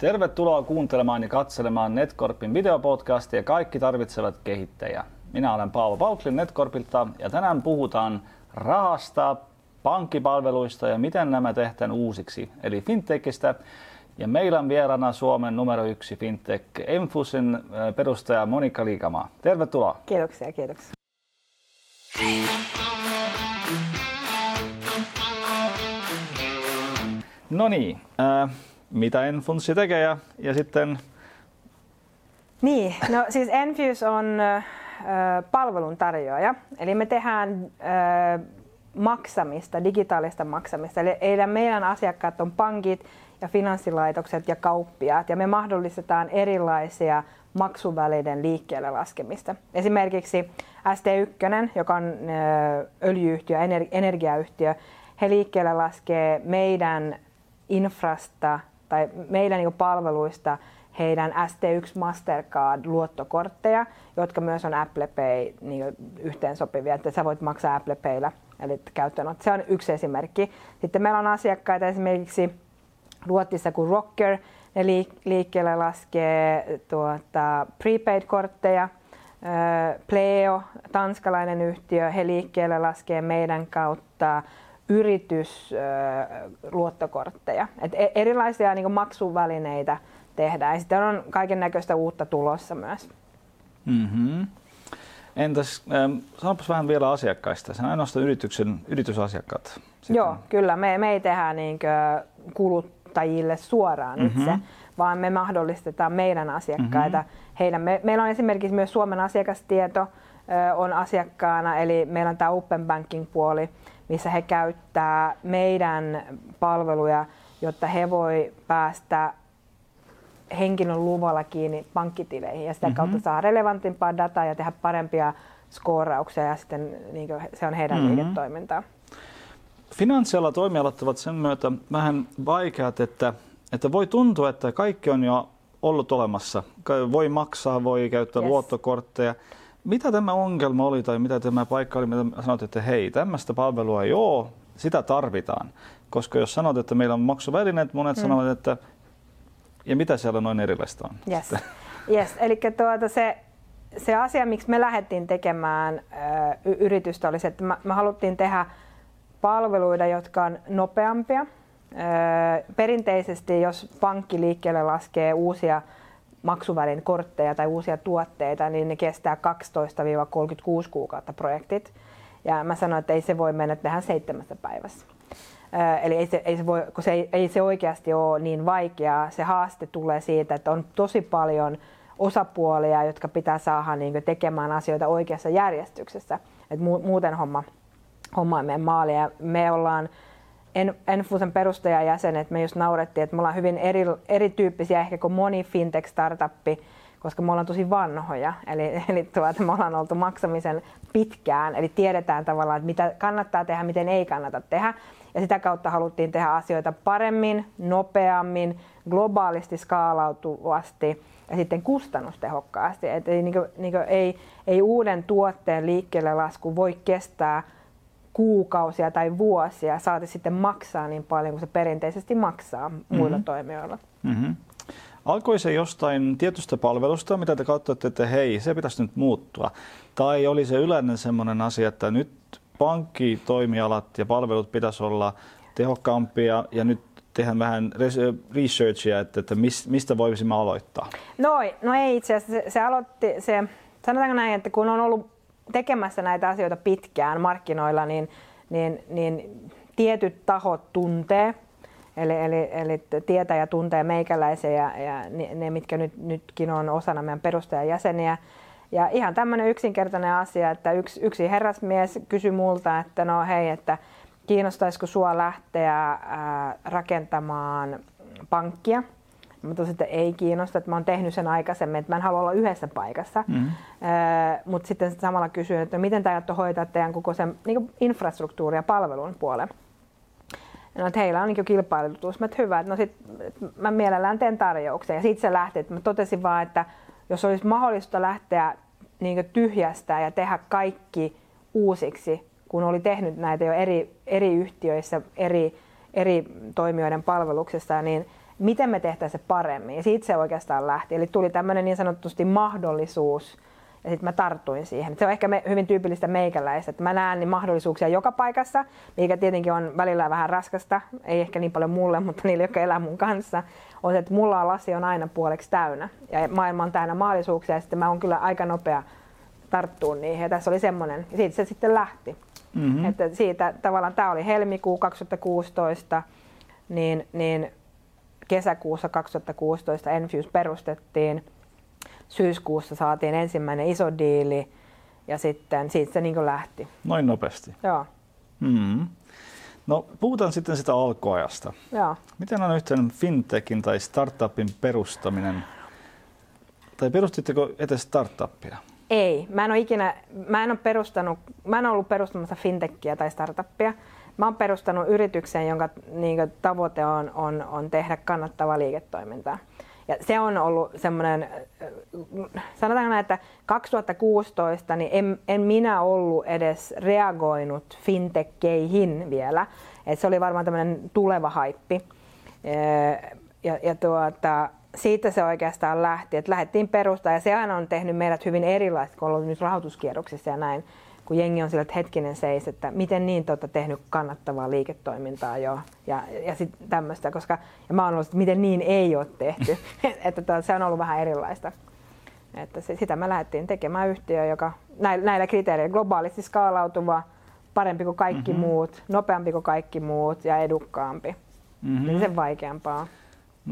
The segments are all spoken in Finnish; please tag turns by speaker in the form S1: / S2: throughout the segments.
S1: Tervetuloa kuuntelemaan ja katselemaan Netcorpin videopodcastia Kaikki tarvitsevat kehittäjä. Minä olen Paavo Pauklin Netcorpilta ja tänään puhutaan rahasta, pankkipalveluista ja miten nämä tehdään uusiksi, eli fintechistä. Ja meillä on vieraana Suomen numero yksi fintech Enfusin perustaja Monika Liikamaa. Tervetuloa.
S2: Kiitoksia, kiitoksia.
S1: No niin, äh, mitä Enfussi tekee ja, ja sitten...
S2: Niin, no siis Enfuse on palveluntarjoaja, eli me tehdään maksamista, digitaalista maksamista. Eli, eli meidän asiakkaat on pankit ja finanssilaitokset ja kauppiaat, ja me mahdollistetaan erilaisia maksuvälineiden liikkeelle laskemista. Esimerkiksi ST1, joka on öljyyhtiö, energiayhtiö, he liikkeelle laskee meidän infrasta tai meidän niin palveluista heidän ST1 Mastercard-luottokortteja, jotka myös on Apple Pay niin yhteensopivia, että sä voit maksaa Apple Paylla, eli käyttöönotto. Se on yksi esimerkki. Sitten meillä on asiakkaita esimerkiksi Ruotsissa kuin Rocker, ne liikkeelle laskee tuota, prepaid-kortteja. Pleo, tanskalainen yhtiö, he liikkeelle laskee meidän kautta yritysluottokortteja. Et e-, erilaisia niin maksuvälineitä tehdään. Ja sitten on kaiken näköistä uutta tulossa myös.
S1: Mm-hmm. Entäs, ähm, sanopas vähän vielä asiakkaista. Se on ainoastaan yrityksen, yritysasiakkaat.
S2: Sitten. Joo, kyllä. Me, me ei tehdä niin kuluttajille suoraan mm-hmm. itse, vaan me mahdollistetaan meidän asiakkaita. Mm-hmm. Heidän, me, meillä on esimerkiksi myös Suomen asiakastieto ö, on asiakkaana, eli meillä on tämä Open Banking-puoli, missä he käyttää meidän palveluja, jotta he voi päästä henkilön luvalla kiinni pankkitileihin ja sitä mm-hmm. kautta saa relevantimpaa dataa ja tehdä parempia skoorauksia ja sitten niin kuin, se on heidän mm-hmm. liiketoimintaa.
S1: Finanssialla toimialat ovat sen myötä vähän vaikeat, että, että voi tuntua, että kaikki on jo ollut olemassa. Voi maksaa, voi käyttää yes. luottokortteja. Mitä tämä ongelma oli tai mitä tämä paikka oli, mitä sanoit, että hei, tämmöistä palvelua ei ole, sitä tarvitaan. Koska jos sanot, että meillä on maksuvälineet, monet mm. sanovat, että ja mitä siellä noin erilaista on?
S2: Yes. yes. Eli tuota se, se asia, miksi me lähdettiin tekemään ö, yritystä, oli se, että me, me haluttiin tehdä palveluita, jotka on nopeampia. Ö, perinteisesti, jos pankki liikkeelle laskee uusia maksuvälin kortteja tai uusia tuotteita, niin ne kestää 12-36 kuukautta projektit. Ja mä sanoin, että ei se voi mennä tähän seitsemässä päivässä. Eli ei se, ei se, voi, kun se ei, ei se oikeasti ole niin vaikeaa. Se haaste tulee siitä, että on tosi paljon osapuolia, jotka pitää saada niin tekemään asioita oikeassa järjestyksessä. Et muuten homma, homma ei mene maaliin. Ja me ollaan Enfusen perustajajäsenet, me just naurettiin, että me ollaan hyvin eri, erityyppisiä ehkä kuin moni fintech-startuppi, koska me ollaan tosi vanhoja. Eli, eli tuota, me ollaan oltu maksamisen pitkään, eli tiedetään tavallaan, että mitä kannattaa tehdä, miten ei kannata tehdä. Ja sitä kautta haluttiin tehdä asioita paremmin, nopeammin, globaalisti skaalautuvasti ja sitten kustannustehokkaasti. Et ei, niin kuin, niin kuin, ei, ei uuden tuotteen liikkeelle lasku voi kestää kuukausia tai vuosia, saati sitten maksaa niin paljon kuin se perinteisesti maksaa mm-hmm. muilla toimijoilla. Mm-hmm.
S1: Alkoi se jostain tietystä palvelusta, mitä te katsoitte, että hei, se pitäisi nyt muuttua? Tai oli se yleinen sellainen asia, että nyt pankkitoimialat ja palvelut pitäisi olla tehokkaampia ja nyt tehdään vähän researchia, että, että mistä voisimme aloittaa?
S2: No, no ei itse asiassa. Se, se aloitti, se, sanotaanko näin, että kun on ollut tekemässä näitä asioita pitkään markkinoilla, niin, niin, niin tietyt tahot tuntee, eli, eli, eli tietää ja tuntee meikäläisiä ja, ja ne, mitkä nyt, nytkin on osana meidän perustajajäseniä, ja ihan tämmöinen yksinkertainen asia, että yksi, yksi herrasmies kysyi multa, että no hei, että kiinnostaisiko sua lähteä ää, rakentamaan pankkia. Mä tosin, että ei kiinnosta, että mä oon tehnyt sen aikaisemmin, että mä en halua olla yhdessä paikassa. Mm-hmm. Mutta sitten samalla kysyin, että miten tämä hoitaa teidän koko sen niin infrastruktuuri- ja palvelun puolen. No, että heillä on niin kilpailutus. Mä, että hyvä, että no sit, mä mielellään teen tarjouksen. Ja siitä se lähti, että mä totesin vaan, että jos olisi mahdollista lähteä niin tyhjästä ja tehdä kaikki uusiksi, kun oli tehnyt näitä jo eri, eri yhtiöissä, eri, eri toimijoiden palveluksessa, niin miten me tehtäisiin se paremmin. Ja siitä se oikeastaan lähti. Eli tuli tämmöinen niin sanotusti mahdollisuus, ja sitten mä tartuin siihen. Se on ehkä me, hyvin tyypillistä meikäläistä, että mä näen niin mahdollisuuksia joka paikassa, mikä tietenkin on välillä vähän raskasta, ei ehkä niin paljon mulle, mutta niille, jotka elää mun kanssa, on se, että mulla on lasi on aina puoleksi täynnä ja maailma on täynnä mahdollisuuksia ja sitten mä oon kyllä aika nopea tarttuun niihin ja tässä oli semmoinen, ja siitä se sitten lähti. Mm-hmm. Että siitä tavallaan tämä oli helmikuu 2016, niin, niin kesäkuussa 2016 Enfuse perustettiin, syyskuussa saatiin ensimmäinen iso diili ja sitten siitä se niin lähti.
S1: Noin nopeasti.
S2: Joo.
S1: Mm. No puhutaan sitten sitä alkuajasta.
S2: Joo.
S1: Miten on yhteen fintechin tai startupin perustaminen? Tai perustitteko edes startuppia?
S2: Ei, mä en ole ikinä, mä en ole perustanut, mä en ollut perustamassa fintechia tai startuppia. Mä oon perustanut yrityksen, jonka niin tavoite on, on, on tehdä kannattavaa liiketoimintaa. Ja se on ollut semmoinen, sanotaan näin, että 2016 niin en, en minä ollut edes reagoinut fintekkeihin vielä. Et se oli varmaan tämmöinen tuleva haippi. Ja, ja tuota, siitä se oikeastaan lähti, että lähdettiin perustaa ja sehän on tehnyt meidät hyvin erilaiset, kun ollaan nyt rahoituskierroksissa ja näin, kun jengi on sillä, että hetkinen seis, että miten niin te tehnyt kannattavaa liiketoimintaa jo ja, ja sit tämmöistä, koska ja mä oon ollut, että miten niin ei ole tehty, että to, se on ollut vähän erilaista. Että se, sitä me lähdettiin tekemään yhtiö, joka näillä, näillä kriteereillä globaalisti skaalautuva, parempi kuin kaikki mm-hmm. muut, nopeampi kuin kaikki muut ja edukkaampi. Mm-hmm. Niin sen vaikeampaa.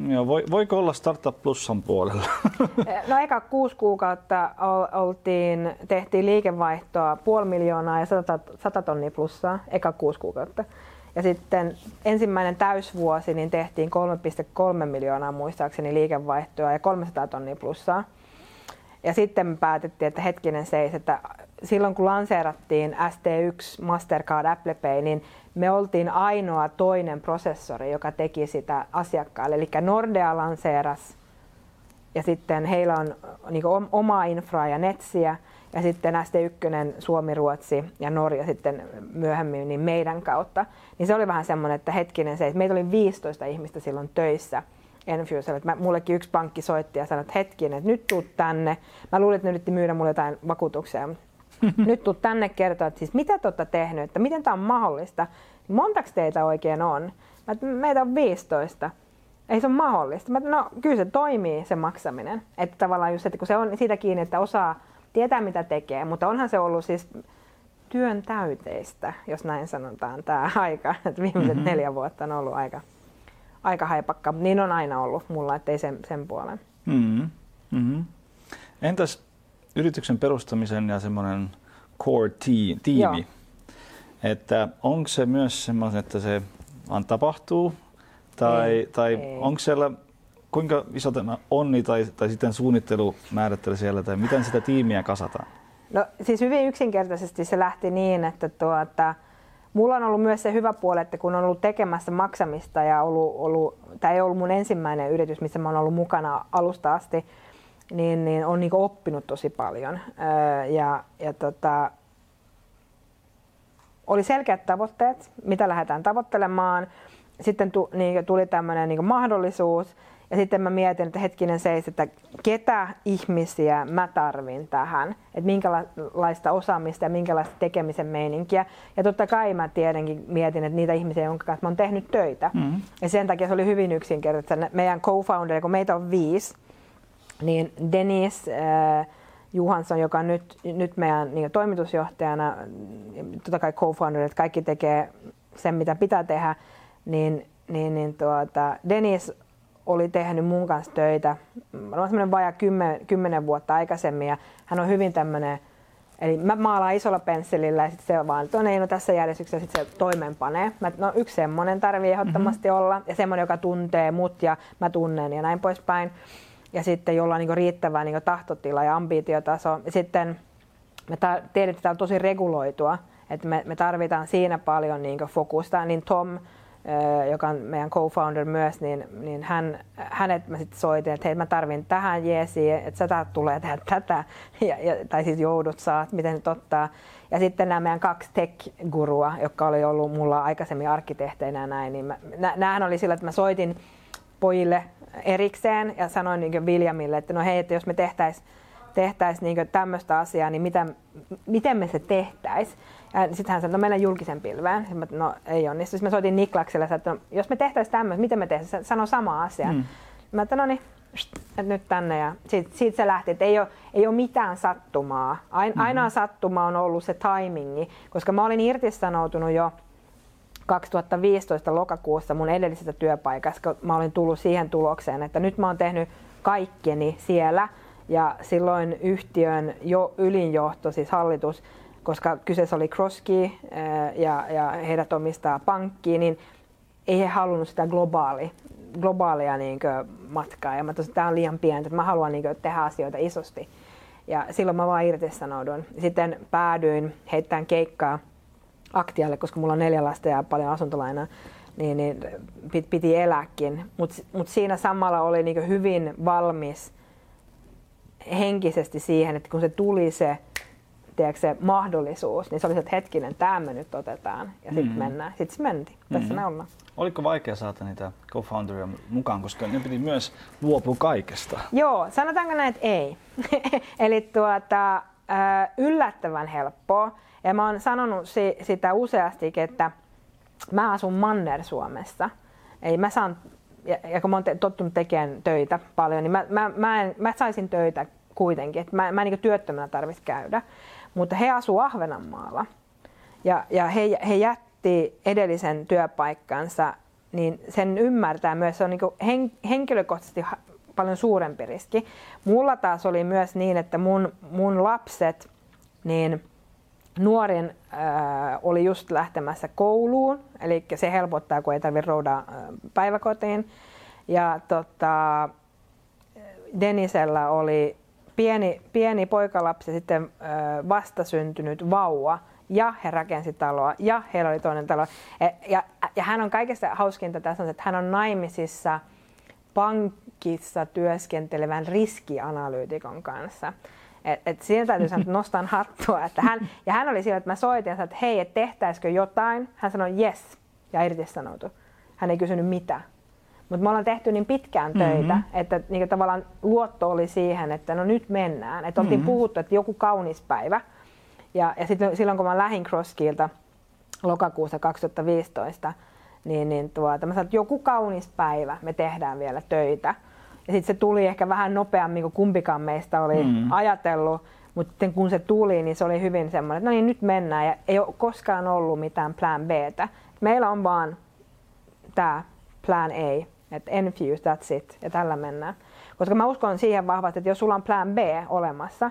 S1: Joo, voiko olla Startup Plusan puolella?
S2: No eka kuusi kuukautta oltiin, tehtiin liikevaihtoa puoli miljoonaa ja sata, sata tonnia plussaa, eka kuusi kuukautta. Ja sitten ensimmäinen täysvuosi niin tehtiin 3,3 miljoonaa muistaakseni liikevaihtoa ja 300 tonnia plussaa. Ja sitten me päätettiin, että hetkinen seis, että silloin kun lanseerattiin ST1 Mastercard Apple Pay, niin me oltiin ainoa toinen prosessori, joka teki sitä asiakkaalle. Eli Nordea lanseeras ja sitten heillä on niin omaa infraa ja netsiä ja sitten ST1 Suomi, Ruotsi ja Norja sitten myöhemmin niin meidän kautta. Niin se oli vähän semmoinen, että hetkinen se, että meitä oli 15 ihmistä silloin töissä Enfusella. Että mä, mullekin yksi pankki soitti ja sanoi, että hetkinen, että nyt tuut tänne. Mä luulin, että ne yritti myydä mulle jotain vakuutuksia, nyt tuu tänne kertoa, että siis mitä te olette tehnyt, että miten tämä on mahdollista. Montaks teitä oikein on? Mä, meitä on 15. Ei se ole mahdollista. Mä, no kyllä se toimii se maksaminen. Että tavallaan just, että kun se on siitä kiinni, että osaa tietää mitä tekee, mutta onhan se ollut siis työn täyteistä, jos näin sanotaan, tämä aika. Että viimeiset mm-hmm. neljä vuotta on ollut aika, aika haipakka. Niin on aina ollut mulla, ettei sen, sen puolen.
S1: Mm-hmm. Mm-hmm. Entäs yrityksen perustamisen ja semmoinen core team, tiimi, Joo. että onko se myös semmoinen, että se vaan tapahtuu, tai, ei, tai ei. onko siellä kuinka iso tämä onni tai, tai sitten suunnittelu määrittely siellä, tai miten sitä tiimiä kasataan?
S2: No siis hyvin yksinkertaisesti se lähti niin, että tuota, mulla on ollut myös se hyvä puoli, että kun on ollut tekemässä maksamista ja ollut, ollut, tämä ei ollut mun ensimmäinen yritys, missä mä oon ollut mukana alusta asti, niin, niin on niin oppinut tosi paljon. Öö, ja, ja tota, oli selkeät tavoitteet, mitä lähdetään tavoittelemaan. Sitten tu, niin, tuli tämmöinen niin mahdollisuus. Ja sitten mä mietin, että hetkinen seis, että ketä ihmisiä mä tarvin tähän, että minkälaista osaamista ja minkälaista tekemisen meininkiä. Ja totta kai mä tietenkin mietin, että niitä ihmisiä, jonka kanssa mä oon tehnyt töitä. Mm-hmm. Ja sen takia se oli hyvin yksinkertaista. Meidän co-founder, kun meitä on viisi, niin Dennis äh, Johansson, joka on nyt, nyt meidän niin toimitusjohtajana, totta kai co-founder, että kaikki tekee sen, mitä pitää tehdä, niin, niin, niin tuota, Dennis oli tehnyt mun kanssa töitä, on semmoinen vajaa kymmen, kymmenen vuotta aikaisemmin ja hän on hyvin tämmöinen, eli mä maalaan isolla pensselillä ja sitten se vaan, että no, no tässä järjestyksessä sitten se toimeenpanee. Mä, no yksi semmoinen tarvii ehdottomasti mm-hmm. olla ja semmoinen, joka tuntee mut ja mä tunnen ja näin poispäin ja sitten jolla on niin riittävä niin tahtotila ja ambitiotaso. Sitten me ta- on tosi reguloitua, että me, me tarvitaan siinä paljon niin fokusta, niin Tom, joka on meidän co-founder myös, niin, niin hän, hänet mä sitten soitin, että hei mä tarvin tähän jeesiin, että sä tulee tehdä tätä, ja, ja, tai siis joudut saat, miten nyt ottaa. Ja sitten nämä meidän kaksi tech-gurua, jotka oli ollut mulla aikaisemmin arkkitehteinä näin, niin mä, nä, oli sillä, että mä soitin pojille erikseen ja sanoin niin Viljamille, että no hei, että jos me tehtäisiin tehtäis niin tämmöistä asiaa, niin mitä, miten me se tehtäisiin? Ja sitten hän sanoi, no mennään julkisen pilveen. Mä, no ei onnistu. Sitten mä soitin Niklakselle, että no, jos me tehtäisiin tämmöistä, miten me tehtäisiin? Sano sama asia. Mm. Mä että no niin, että nyt tänne ja siitä, siitä se lähti, että ei ole, ei ole mitään sattumaa. Ain, mm-hmm. Ainoa sattuma on ollut se timingi, koska mä olin irtisanoutunut jo 2015 lokakuussa mun edellisestä työpaikasta, kun mä olin tullut siihen tulokseen, että nyt mä oon tehnyt kaikkeni siellä ja silloin yhtiön jo ylinjohto, siis hallitus, koska kyseessä oli Kroski eh, ja, ja heidät omistaa pankkiin, niin ei he halunnut sitä globaali, globaalia niin matkaa. Ja mä tosin, tämä on liian pientä, että mä haluan niin tehdä asioita isosti. Ja silloin mä vaan irtisanoudun. Sitten päädyin heittämään keikkaa Aktialle, koska mulla on neljä lasta ja paljon asuntolainaa, niin, niin piti elääkin. Mutta mut siinä samalla oli niin hyvin valmis henkisesti siihen, että kun se tuli se, tiedätkö, se mahdollisuus, niin se oli se, että hetkinen, tämä me nyt otetaan ja sitten mm-hmm. mennään. Sitten se mentiin. Tässä mm-hmm. me ollaan.
S1: Oliko vaikea saada niitä co-founderia mukaan, koska ne piti myös luopua kaikesta?
S2: Joo, sanotaanko näin, että ei. Eli tuota, yllättävän helppoa. Ja mä oon sanonut sitä useasti, että mä asun Manner-Suomessa. Ei mä saan, ja kun mä oon tottunut tekemään töitä paljon, niin mä, mä, mä, en, mä saisin töitä kuitenkin. Että mä, mä en niin työttömänä tarvitsisi käydä. Mutta he asuu Ahvenanmaalla. Ja, ja he, he jätti edellisen työpaikkansa, niin sen ymmärtää myös, se on niin hen, henkilökohtaisesti paljon suurempi riski. Mulla taas oli myös niin, että mun, mun lapset, niin nuorin äh, oli just lähtemässä kouluun, eli se helpottaa, kun ei tarvitse roudaa äh, päiväkotiin. Ja tota, Denisellä oli pieni, pieni poikalapsi, sitten äh, vastasyntynyt vauva, ja he rakensi taloa, ja heillä oli toinen talo. Ja, ja, ja hän on kaikesta hauskinta tässä, että hän on naimisissa pankissa työskentelevän riskianalyytikon kanssa. Et, et siinä täytyy sanoa, että nostan hattua. Että hän, ja hän oli siellä, että mä soitin että hei, että tehtäisikö jotain. Hän sanoi yes ja irtisanoutui. Hän ei kysynyt mitä. Mutta me ollaan tehty niin pitkään töitä, mm-hmm. että niin tavallaan luotto oli siihen, että no nyt mennään. Että oltiin mm-hmm. puhuttu, että joku kaunis päivä. Ja, ja sitten silloin kun mä lähdin Crosskilta lokakuussa 2015, niin, niin tuota, mä sanoin, että joku kaunis päivä me tehdään vielä töitä. Ja sitten se tuli ehkä vähän nopeammin kuin kumpikaan meistä oli mm. ajatellut, mutta sitten kun se tuli, niin se oli hyvin semmoinen, että no niin nyt mennään ja ei ole koskaan ollut mitään plan B. Meillä on vaan tämä plan A, että enfuse, that's it, ja tällä mennään. Koska mä uskon siihen vahvasti, että jos sulla on plan B olemassa,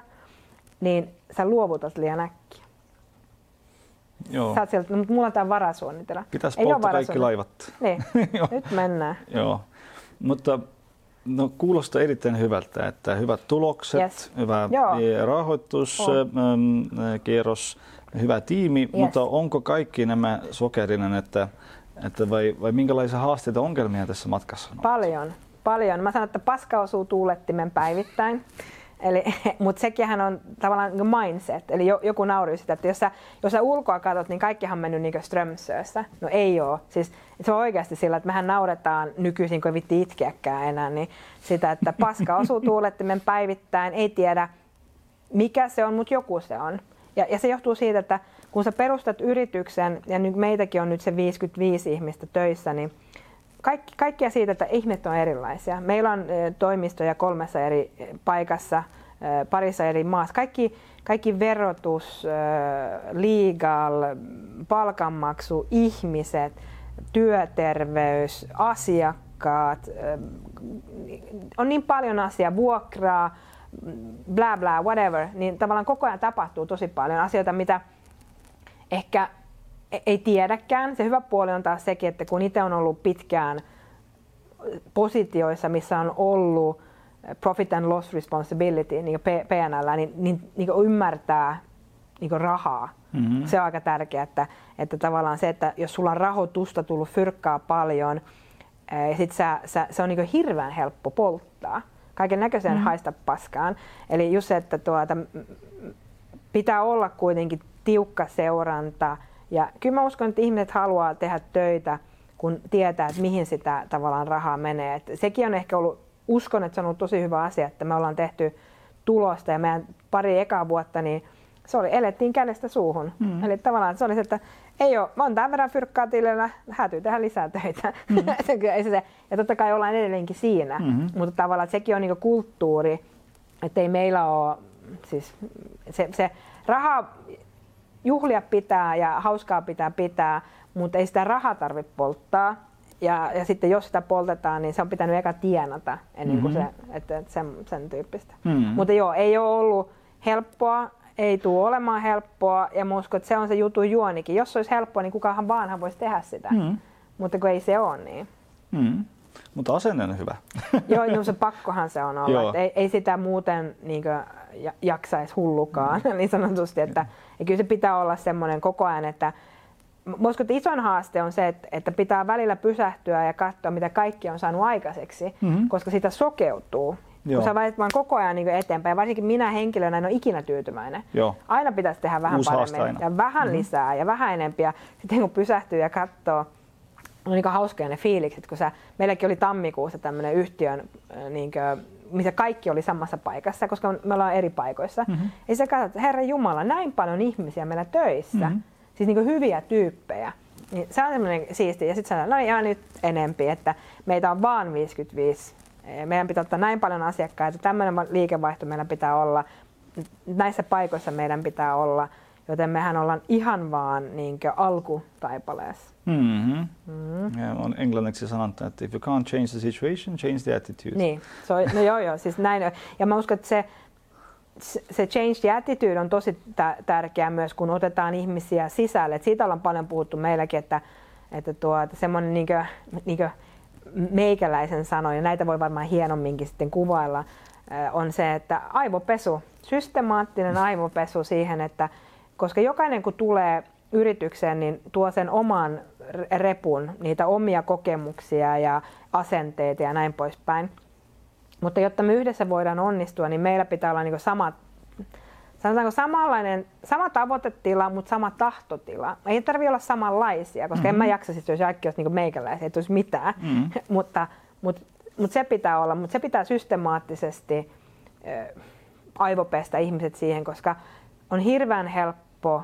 S2: niin sä luovutat liian äkkiä. Joo. Sä sieltä, no, mutta mulla on tämä varasuunnitella.
S1: Pitäisi polttaa kaikki laivat.
S2: Niin, nyt mennään.
S1: Joo, mutta No kuulostaa erittäin hyvältä, että hyvät tulokset, yes. hyvä rahoituskierros, hyvä tiimi, yes. mutta onko kaikki nämä sokerinen, että, että vai, vai minkälaisia haasteita ongelmia tässä matkassa on?
S2: Paljon, paljon. Mä sanon, että paska osuu tuulettimen päivittäin. Eli, mutta sekin on tavallaan niin mindset, eli joku nauri sitä, että jos sä, jos sä ulkoa katsot, niin kaikkihan on mennyt niin strömsössä. No ei ole. Siis se on oikeasti sillä, että mehän nauretaan nykyisin, kun ei vitti itkeäkään enää, niin sitä, että paska osuu tuulettimen päivittäin, ei tiedä mikä se on, mutta joku se on. Ja, ja se johtuu siitä, että kun sä perustat yrityksen, ja nyt meitäkin on nyt se 55 ihmistä töissä, niin kaikki, kaikkia siitä, että ihmiset on erilaisia. Meillä on toimistoja kolmessa eri paikassa, parissa eri maassa. Kaikki, kaikki verotus, legal, palkanmaksu, ihmiset, työterveys, asiakkaat, on niin paljon asiaa, vuokraa, bla bla, whatever, niin tavallaan koko ajan tapahtuu tosi paljon asioita, mitä ehkä ei tiedäkään. Se hyvä puoli on taas sekin, että kun itse on ollut pitkään positioissa, missä on ollut profit and loss responsibility, niin PNL, niin, niin, niin ymmärtää niin rahaa. Mm-hmm. Se on aika tärkeää, että, että tavallaan se, että jos sulla on rahoitusta tullut fyrkkaa paljon, ja sit sä, sä, se on niin hirveän helppo polttaa kaiken näköiseen mm-hmm. haista paskaan. Eli just se, että tuota, pitää olla kuitenkin tiukka seuranta, ja kyllä mä uskon, että ihmiset haluaa tehdä töitä kun tietää, että mihin sitä tavallaan rahaa menee. Et sekin on ehkä ollut, uskon, että se on ollut tosi hyvä asia, että me ollaan tehty tulosta ja meidän pari ekaa vuotta, niin se oli, elettiin kädestä suuhun. Mm. Eli tavallaan se oli se, että ei ole, mä oon tämän verran fyrkkaa tilillä, häätyy tehdä lisää töitä. Mm. ja totta kai ollaan edelleenkin siinä, mm-hmm. mutta tavallaan että sekin on niin kulttuuri, että ei meillä ole, siis se, se raha juhlia pitää ja hauskaa pitää pitää, mutta ei sitä rahaa tarvitse polttaa. Ja, ja sitten jos sitä poltetaan, niin se on pitänyt eka tienata ennen kuin mm-hmm. se, että, että sen, sen tyyppistä. Mm-hmm. Mutta joo, ei ole ollut helppoa, ei tule olemaan helppoa ja mä uskon, että se on se jutun juonikin. Jos se olisi helppoa, niin kukahan vaanhan voisi tehdä sitä. Mm-hmm. Mutta kun ei se ole niin.
S1: Mm-hmm. Mutta asenne on hyvä.
S2: Joo, no se pakkohan se on olla. ei, ei sitä muuten niin jaksaisi hullukaan, mm. niin sanotusti. Että, ja kyllä se pitää olla semmoinen koko ajan, että Uskon, että isoin haaste on se, että, että pitää välillä pysähtyä ja katsoa, mitä kaikki on saanut aikaiseksi, mm-hmm. koska sitä sokeutuu. Joo. Kun sä väit vaan koko ajan niin eteenpäin, varsinkin minä henkilönä en ole ikinä tyytyväinen. Joo. Aina pitäisi tehdä vähän Uusi paremmin ja vähän mm-hmm. lisää ja vähän enempiä. Sitten kun pysähtyy ja katsoo, on niin hauskoja ne fiilikset, kun sä, meilläkin oli tammikuussa tämmöinen yhtiön, niin kuin, missä kaikki oli samassa paikassa, koska me ollaan eri paikoissa. Mm-hmm. Ja sä katsot, että Herra Jumala, näin paljon ihmisiä meillä töissä. Mm-hmm siis niin hyviä tyyppejä. Niin se on semmoinen siisti. Ja sitten sanotaan, no niin, ja nyt enempi, että meitä on vaan 55. Meidän pitää ottaa näin paljon asiakkaita, tämmöinen liikevaihto meillä pitää olla, näissä paikoissa meidän pitää olla, joten mehän ollaan ihan vaan niin alkutaipaleessa. Mm-hmm.
S1: Mm-hmm. Ja on englanniksi sanottu, että if you can't change the situation, change the attitude.
S2: Niin, so, no joo joo, siis näin. Ja mä uskon, että se, se change the attitude on tosi tärkeää myös, kun otetaan ihmisiä sisälle. Et siitä ollaan paljon puhuttu meilläkin, että, että tuo, semmoinen niinkö, niinkö meikäläisen sano, ja näitä voi varmaan hienomminkin sitten kuvailla, on se, että aivopesu, systemaattinen aivopesu siihen, että koska jokainen kun tulee yritykseen, niin tuo sen oman repun, niitä omia kokemuksia ja asenteita ja näin poispäin. Mutta jotta me yhdessä voidaan onnistua, niin meillä pitää olla niin sama, sanotaanko samanlainen, sama tavoitetila, mutta sama tahtotila. Ei tarvitse olla samanlaisia, koska mm-hmm. en mä mm-hmm. jaksa siis, jos kaikki olisi niin meikäläisiä, ei olisi mitään. Mm-hmm. mutta, mutta, mutta se pitää olla, mutta se pitää systemaattisesti äh, aivopestä ihmiset siihen, koska on hirveän helppo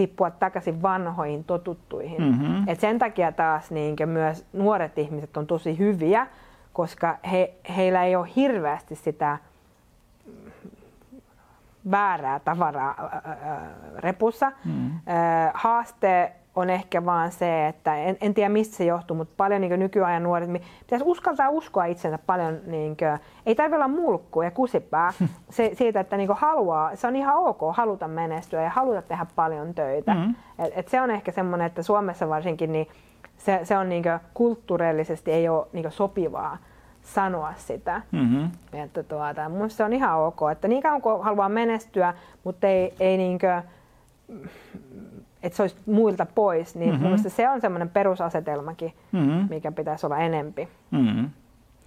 S2: tippua takaisin vanhoihin totuttuihin. Mm-hmm. Et sen takia taas niin myös nuoret ihmiset on tosi hyviä, koska he, heillä ei ole hirveästi sitä väärää tavaraa repussa. Mm. Haaste on ehkä vaan se, että en, en tiedä mistä se johtuu, mutta paljon niin nykyajan nuoret, pitäisi uskaltaa uskoa itsensä paljon, niin kuin, ei tarvitse olla mulkku ja kusipää se, siitä, että niin haluaa, se on ihan ok haluta menestyä ja haluta tehdä paljon töitä. Mm. Et, et se on ehkä semmoinen, että Suomessa varsinkin niin se, se on niin kulttuurillisesti ei ole niin sopivaa sanoa sitä. Mm-hmm. Että tuota, mun se on ihan ok, että niin kauan kuin haluaa menestyä, mutta ei, ei niinkö, että se olisi muilta pois, niin mm-hmm. mun se on semmoinen perusasetelmakin, mm-hmm. mikä pitäisi olla enempi. Mm-hmm.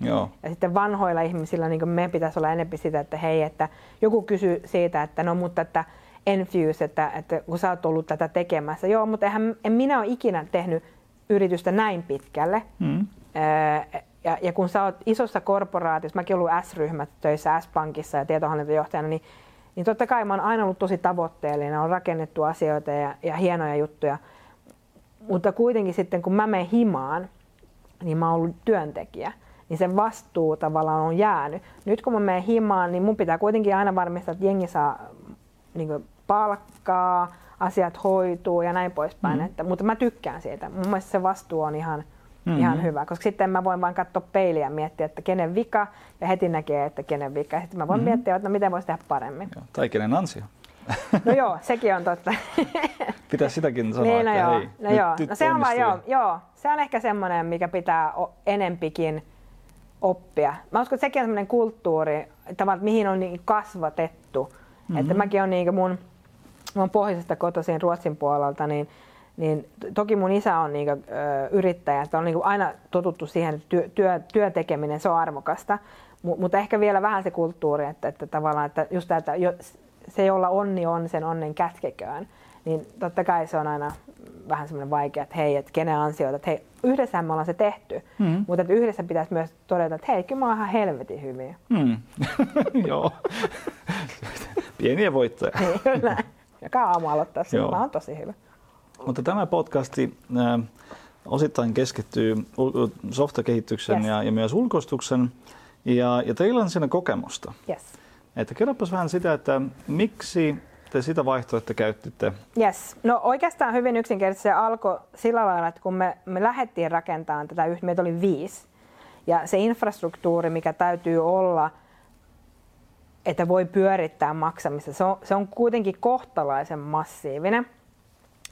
S2: Joo. Ja sitten vanhoilla ihmisillä niin me pitäisi olla enempi sitä, että hei, että joku kysyy siitä, että no mutta että Enfuse, että, että kun sä oot ollut tätä tekemässä. Joo, mutta eihän, en minä ole ikinä tehnyt yritystä näin pitkälle. Mm. Öö, ja, ja kun sä oot isossa korporaatiossa, mäkin ollut S-ryhmät töissä S-pankissa ja tietohallintojohtajana, niin, niin totta kai mä oon aina ollut tosi tavoitteellinen, on rakennettu asioita ja, ja hienoja juttuja. Mutta kuitenkin sitten kun mä menen himaan, niin mä oon ollut työntekijä niin se vastuu tavallaan on jäänyt. Nyt kun mä menen himaan, niin mun pitää kuitenkin aina varmistaa, että jengi saa niin palkkaa, asiat hoituu ja näin poispäin. Mm. Että, mutta mä tykkään siitä. Mun mielestä se vastuu on ihan, mm-hmm. ihan hyvä, koska sitten mä voin vain katsoa peiliä ja miettiä, että kenen vika, ja heti näkee, että kenen vika. Ja sitten mä voin mm-hmm. miettiä, että no, miten voisi tehdä paremmin.
S1: Joo, tai kenen ansio.
S2: No joo, sekin on totta.
S1: Pitäisi sitäkin sanoa, niin,
S2: no
S1: että
S2: joo,
S1: hei,
S2: no nyt, joo. Nyt no se on vaan, joo, joo, se on ehkä semmoinen, mikä pitää enempikin oppia. Mä uskon, että sekin on semmoinen kulttuuri, tavallaan, mihin on niin kasvatettu. Mm-hmm. Että mäkin on niin mun, mun pohjoisesta kotoisin Ruotsin puolelta, niin niin toki mun isä on niin kuin, ö, yrittäjä, että on niin kuin aina totuttu siihen, että työ, työ, työtekeminen se on arvokasta, M- mutta ehkä vielä vähän se kulttuuri, että, että tavallaan, että just tämä, että jo, se, jolla onni on, sen onnen kätkeköön, niin totta kai se on aina vähän semmoinen vaikea, että hei, että kenen ansioita, että hei, yhdessä me ollaan se tehty, mm. mutta että yhdessä pitäisi myös todeta, että hei, kyllä mä oon ihan helvetin hyviä. Mm.
S1: Joo. Pieniä voittoja.
S2: Niin, kyllä. Joka aamu aloittaa mä oon tosi hyvä.
S1: Mutta tämä podcasti äh, osittain keskittyy softakehitykseen yes. ja, ja myös ulkoistuksen. Ja, ja teillä on siinä kokemusta.
S2: Yes.
S1: Että kerropas vähän sitä, että miksi te sitä vaihtoehtoa käyttitte?
S2: Yes. No oikeastaan hyvin yksinkertaisesti se alkoi sillä lailla, että kun me, me lähdettiin rakentamaan tätä yhtä, meitä oli viisi. Ja se infrastruktuuri, mikä täytyy olla, että voi pyörittää maksamista, se on, se on kuitenkin kohtalaisen massiivinen.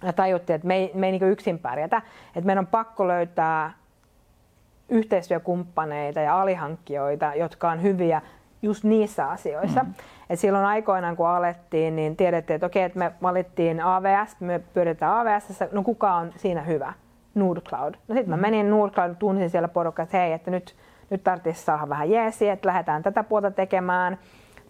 S2: Ja tajuttiin, että me ei, me ei niin yksin pärjätä, että meidän on pakko löytää yhteistyökumppaneita ja alihankkijoita, jotka on hyviä just niissä asioissa. Mm. Et silloin aikoinaan, kun alettiin, niin tiedettiin, että okei, että me valittiin AVS, me pyydetään AVS, no kuka on siinä hyvä? Nordcloud. No sitten mä mm. menin Nordcloud, tunsin siellä porukkaa, että hei, että nyt, nyt tarvitsisi saada vähän jeesiä, että lähdetään tätä puolta tekemään.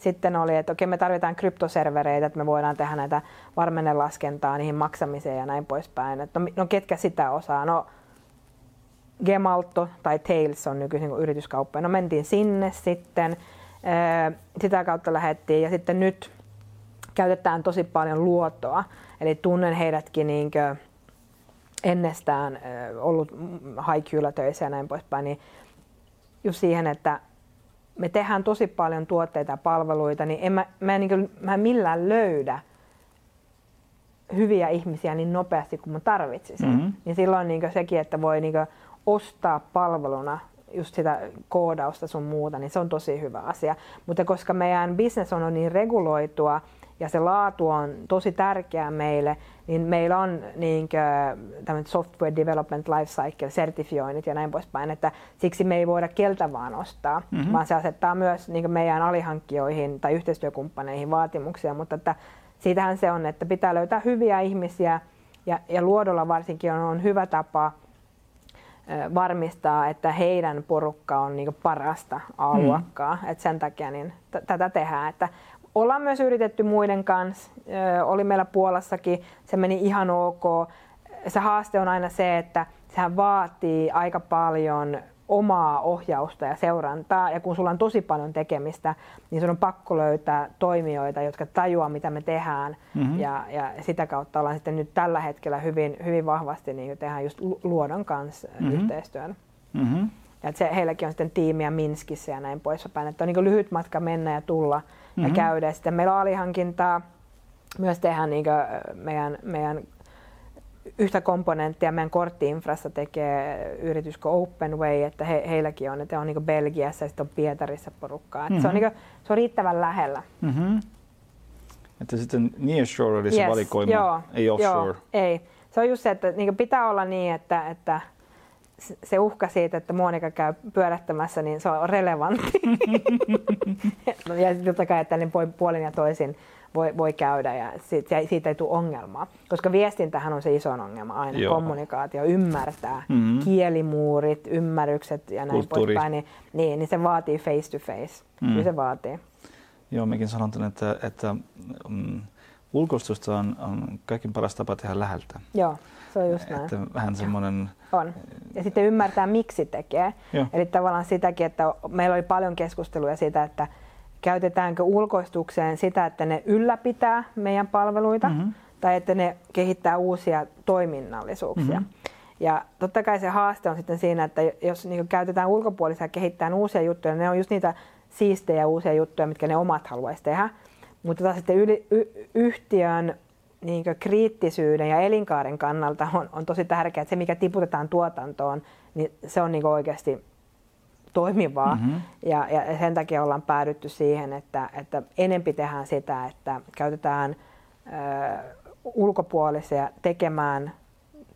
S2: Sitten oli, että okei, me tarvitaan kryptoservereitä, että me voidaan tehdä näitä varmennelaskentaa niihin maksamiseen ja näin poispäin. Että no, no ketkä sitä osaa? No Gemalto tai Tails on nykyisin yrityskauppa. No mentiin sinne sitten sitä kautta lähettiin ja sitten nyt käytetään tosi paljon luottoa. Eli tunnen heidätkin niin ennestään ollut haikyllä töissä ja näin poispäin, niin just siihen, että me tehdään tosi paljon tuotteita ja palveluita, niin en mä, mä, en, niin kuin, mä en millään löydä hyviä ihmisiä niin nopeasti kuin mä tarvitsisin. Mm-hmm. Niin silloin niin sekin, että voi niin ostaa palveluna just sitä koodausta sun muuta, niin se on tosi hyvä asia. Mutta koska meidän business on niin reguloitua ja se laatu on tosi tärkeää meille, niin meillä on niin kuin, software development lifecycle sertifioinnit ja näin poispäin, että siksi me ei voida keltä vaan ostaa, mm-hmm. vaan se asettaa myös niin meidän alihankkijoihin tai yhteistyökumppaneihin vaatimuksia, mutta että siitähän se on, että pitää löytää hyviä ihmisiä ja, ja luodolla varsinkin on, on hyvä tapa varmistaa, että heidän porukka on niin parasta A-luokkaa. Mm. Et sen takia niin t- tätä tehdään. Että ollaan myös yritetty muiden kanssa. Oli meillä Puolassakin, se meni ihan ok. Se haaste on aina se, että sehän vaatii aika paljon omaa ohjausta ja seurantaa. Ja kun sulla on tosi paljon tekemistä, niin sun on pakko löytää toimijoita, jotka tajuaa, mitä me tehdään. Mm-hmm. Ja, ja sitä kautta ollaan sitten nyt tällä hetkellä hyvin, hyvin vahvasti niin tehdään just Luodon kanssa mm-hmm. yhteistyön. Mm-hmm. Ja että se, heilläkin on sitten tiimiä Minskissä ja näin poispäin. Että on niin lyhyt matka mennä ja tulla mm-hmm. ja käydä. Sitten meillä on alihankintaa. Myös tehdään niin meidän, meidän yhtä komponenttia meidän korttiinfrassa tekee yritys kuin Openway, että he, heilläkin on, että on niin Belgiassa ja sitten on Pietarissa porukkaa. Mm-hmm. Se, on niin kuin, se on riittävän lähellä. Mm-hmm.
S1: Että sitten nearshore se yes, valikoima, joo, ei offshore. Joo,
S2: ei. Se on just se, että niin pitää olla niin, että, että se uhka siitä, että Monika käy pyörähtämässä, niin se on relevantti. ja totta kai, että niin puolin ja toisin voi, voi käydä ja siitä, siitä ei tule ongelmaa. Koska viestintähän on se iso ongelma aina, Joo. kommunikaatio, ymmärtää, mm-hmm. kielimuurit, ymmärrykset ja näin Kulttuuri. poispäin, niin, niin, niin se vaatii face to face. Mm. Kyllä se vaatii.
S1: Joo, mekin sanon, että, että mm, ulkoistusta on, on kaikkein paras tapa tehdä läheltä.
S2: Joo, se on just näin.
S1: Että vähän semmoinen...
S2: On. Ja sitten ymmärtää, miksi tekee. Joo. Eli tavallaan sitäkin, että meillä oli paljon keskusteluja siitä, että käytetäänkö ulkoistukseen sitä, että ne ylläpitää meidän palveluita mm-hmm. tai että ne kehittää uusia toiminnallisuuksia. Mm-hmm. Ja totta kai se haaste on sitten siinä, että jos niin käytetään ulkopuolisia kehittää uusia juttuja, ne on just niitä siistejä uusia juttuja, mitkä ne omat haluaisi tehdä. Mutta taas sitten yli, y, yhtiön niin kriittisyyden ja elinkaaren kannalta on, on tosi tärkeää, että se mikä tiputetaan tuotantoon, niin se on niin oikeasti toimivaa. Mm-hmm. Ja, ja sen takia ollaan päädytty siihen, että, että enempi tehdään sitä, että käytetään ö, ulkopuolisia tekemään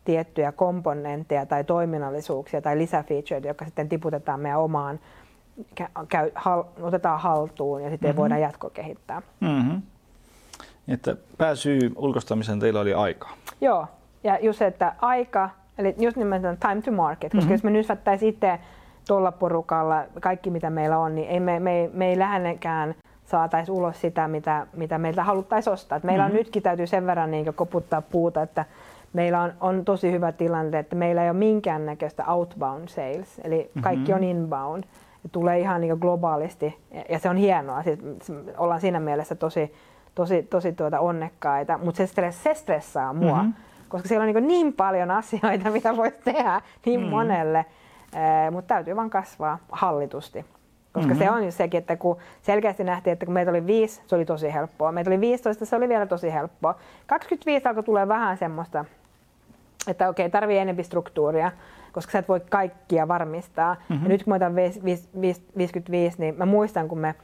S2: tiettyjä komponentteja tai toiminnallisuuksia tai lisäfeatureita, jotka sitten tiputetaan meidän omaan, käy, hal, otetaan haltuun ja sitten mm-hmm. voidaan jatkokehittää. Mm-hmm.
S1: Että pääsyy ulkoistamiseen teillä oli aika.
S2: Joo, ja just se, että aika, eli just nimenomaan time to market, koska mm-hmm. jos me nyt itse tuolla porukalla, kaikki mitä meillä on, niin ei me, me, me ei lähellekään saataisi ulos sitä, mitä, mitä meiltä haluttaisiin ostaa. Et meillä mm-hmm. on nytkin täytyy sen verran niin koputtaa puuta, että meillä on, on tosi hyvä tilanne, että meillä ei ole minkäännäköistä outbound sales, eli kaikki mm-hmm. on inbound. Tulee ihan niin globaalisti ja se on hienoa. Siis ollaan siinä mielessä tosi, tosi, tosi tuota onnekkaita, mutta se, stress, se stressaa mua, mm-hmm. koska siellä on niin, niin paljon asioita, mitä voisi tehdä niin mm-hmm. monelle, mutta täytyy vaan kasvaa hallitusti. Koska mm-hmm. se on just sekin, että kun selkeästi nähtiin, että kun meitä oli viisi, se oli tosi helppoa. Meitä oli 15, se oli vielä tosi helppoa. 25 alkoi tulee vähän semmoista, että okei, tarvii enemmän struktuuria, koska sä et voi kaikkia varmistaa. Mm-hmm. Ja nyt kun mä otan 55, niin mä muistan, kun me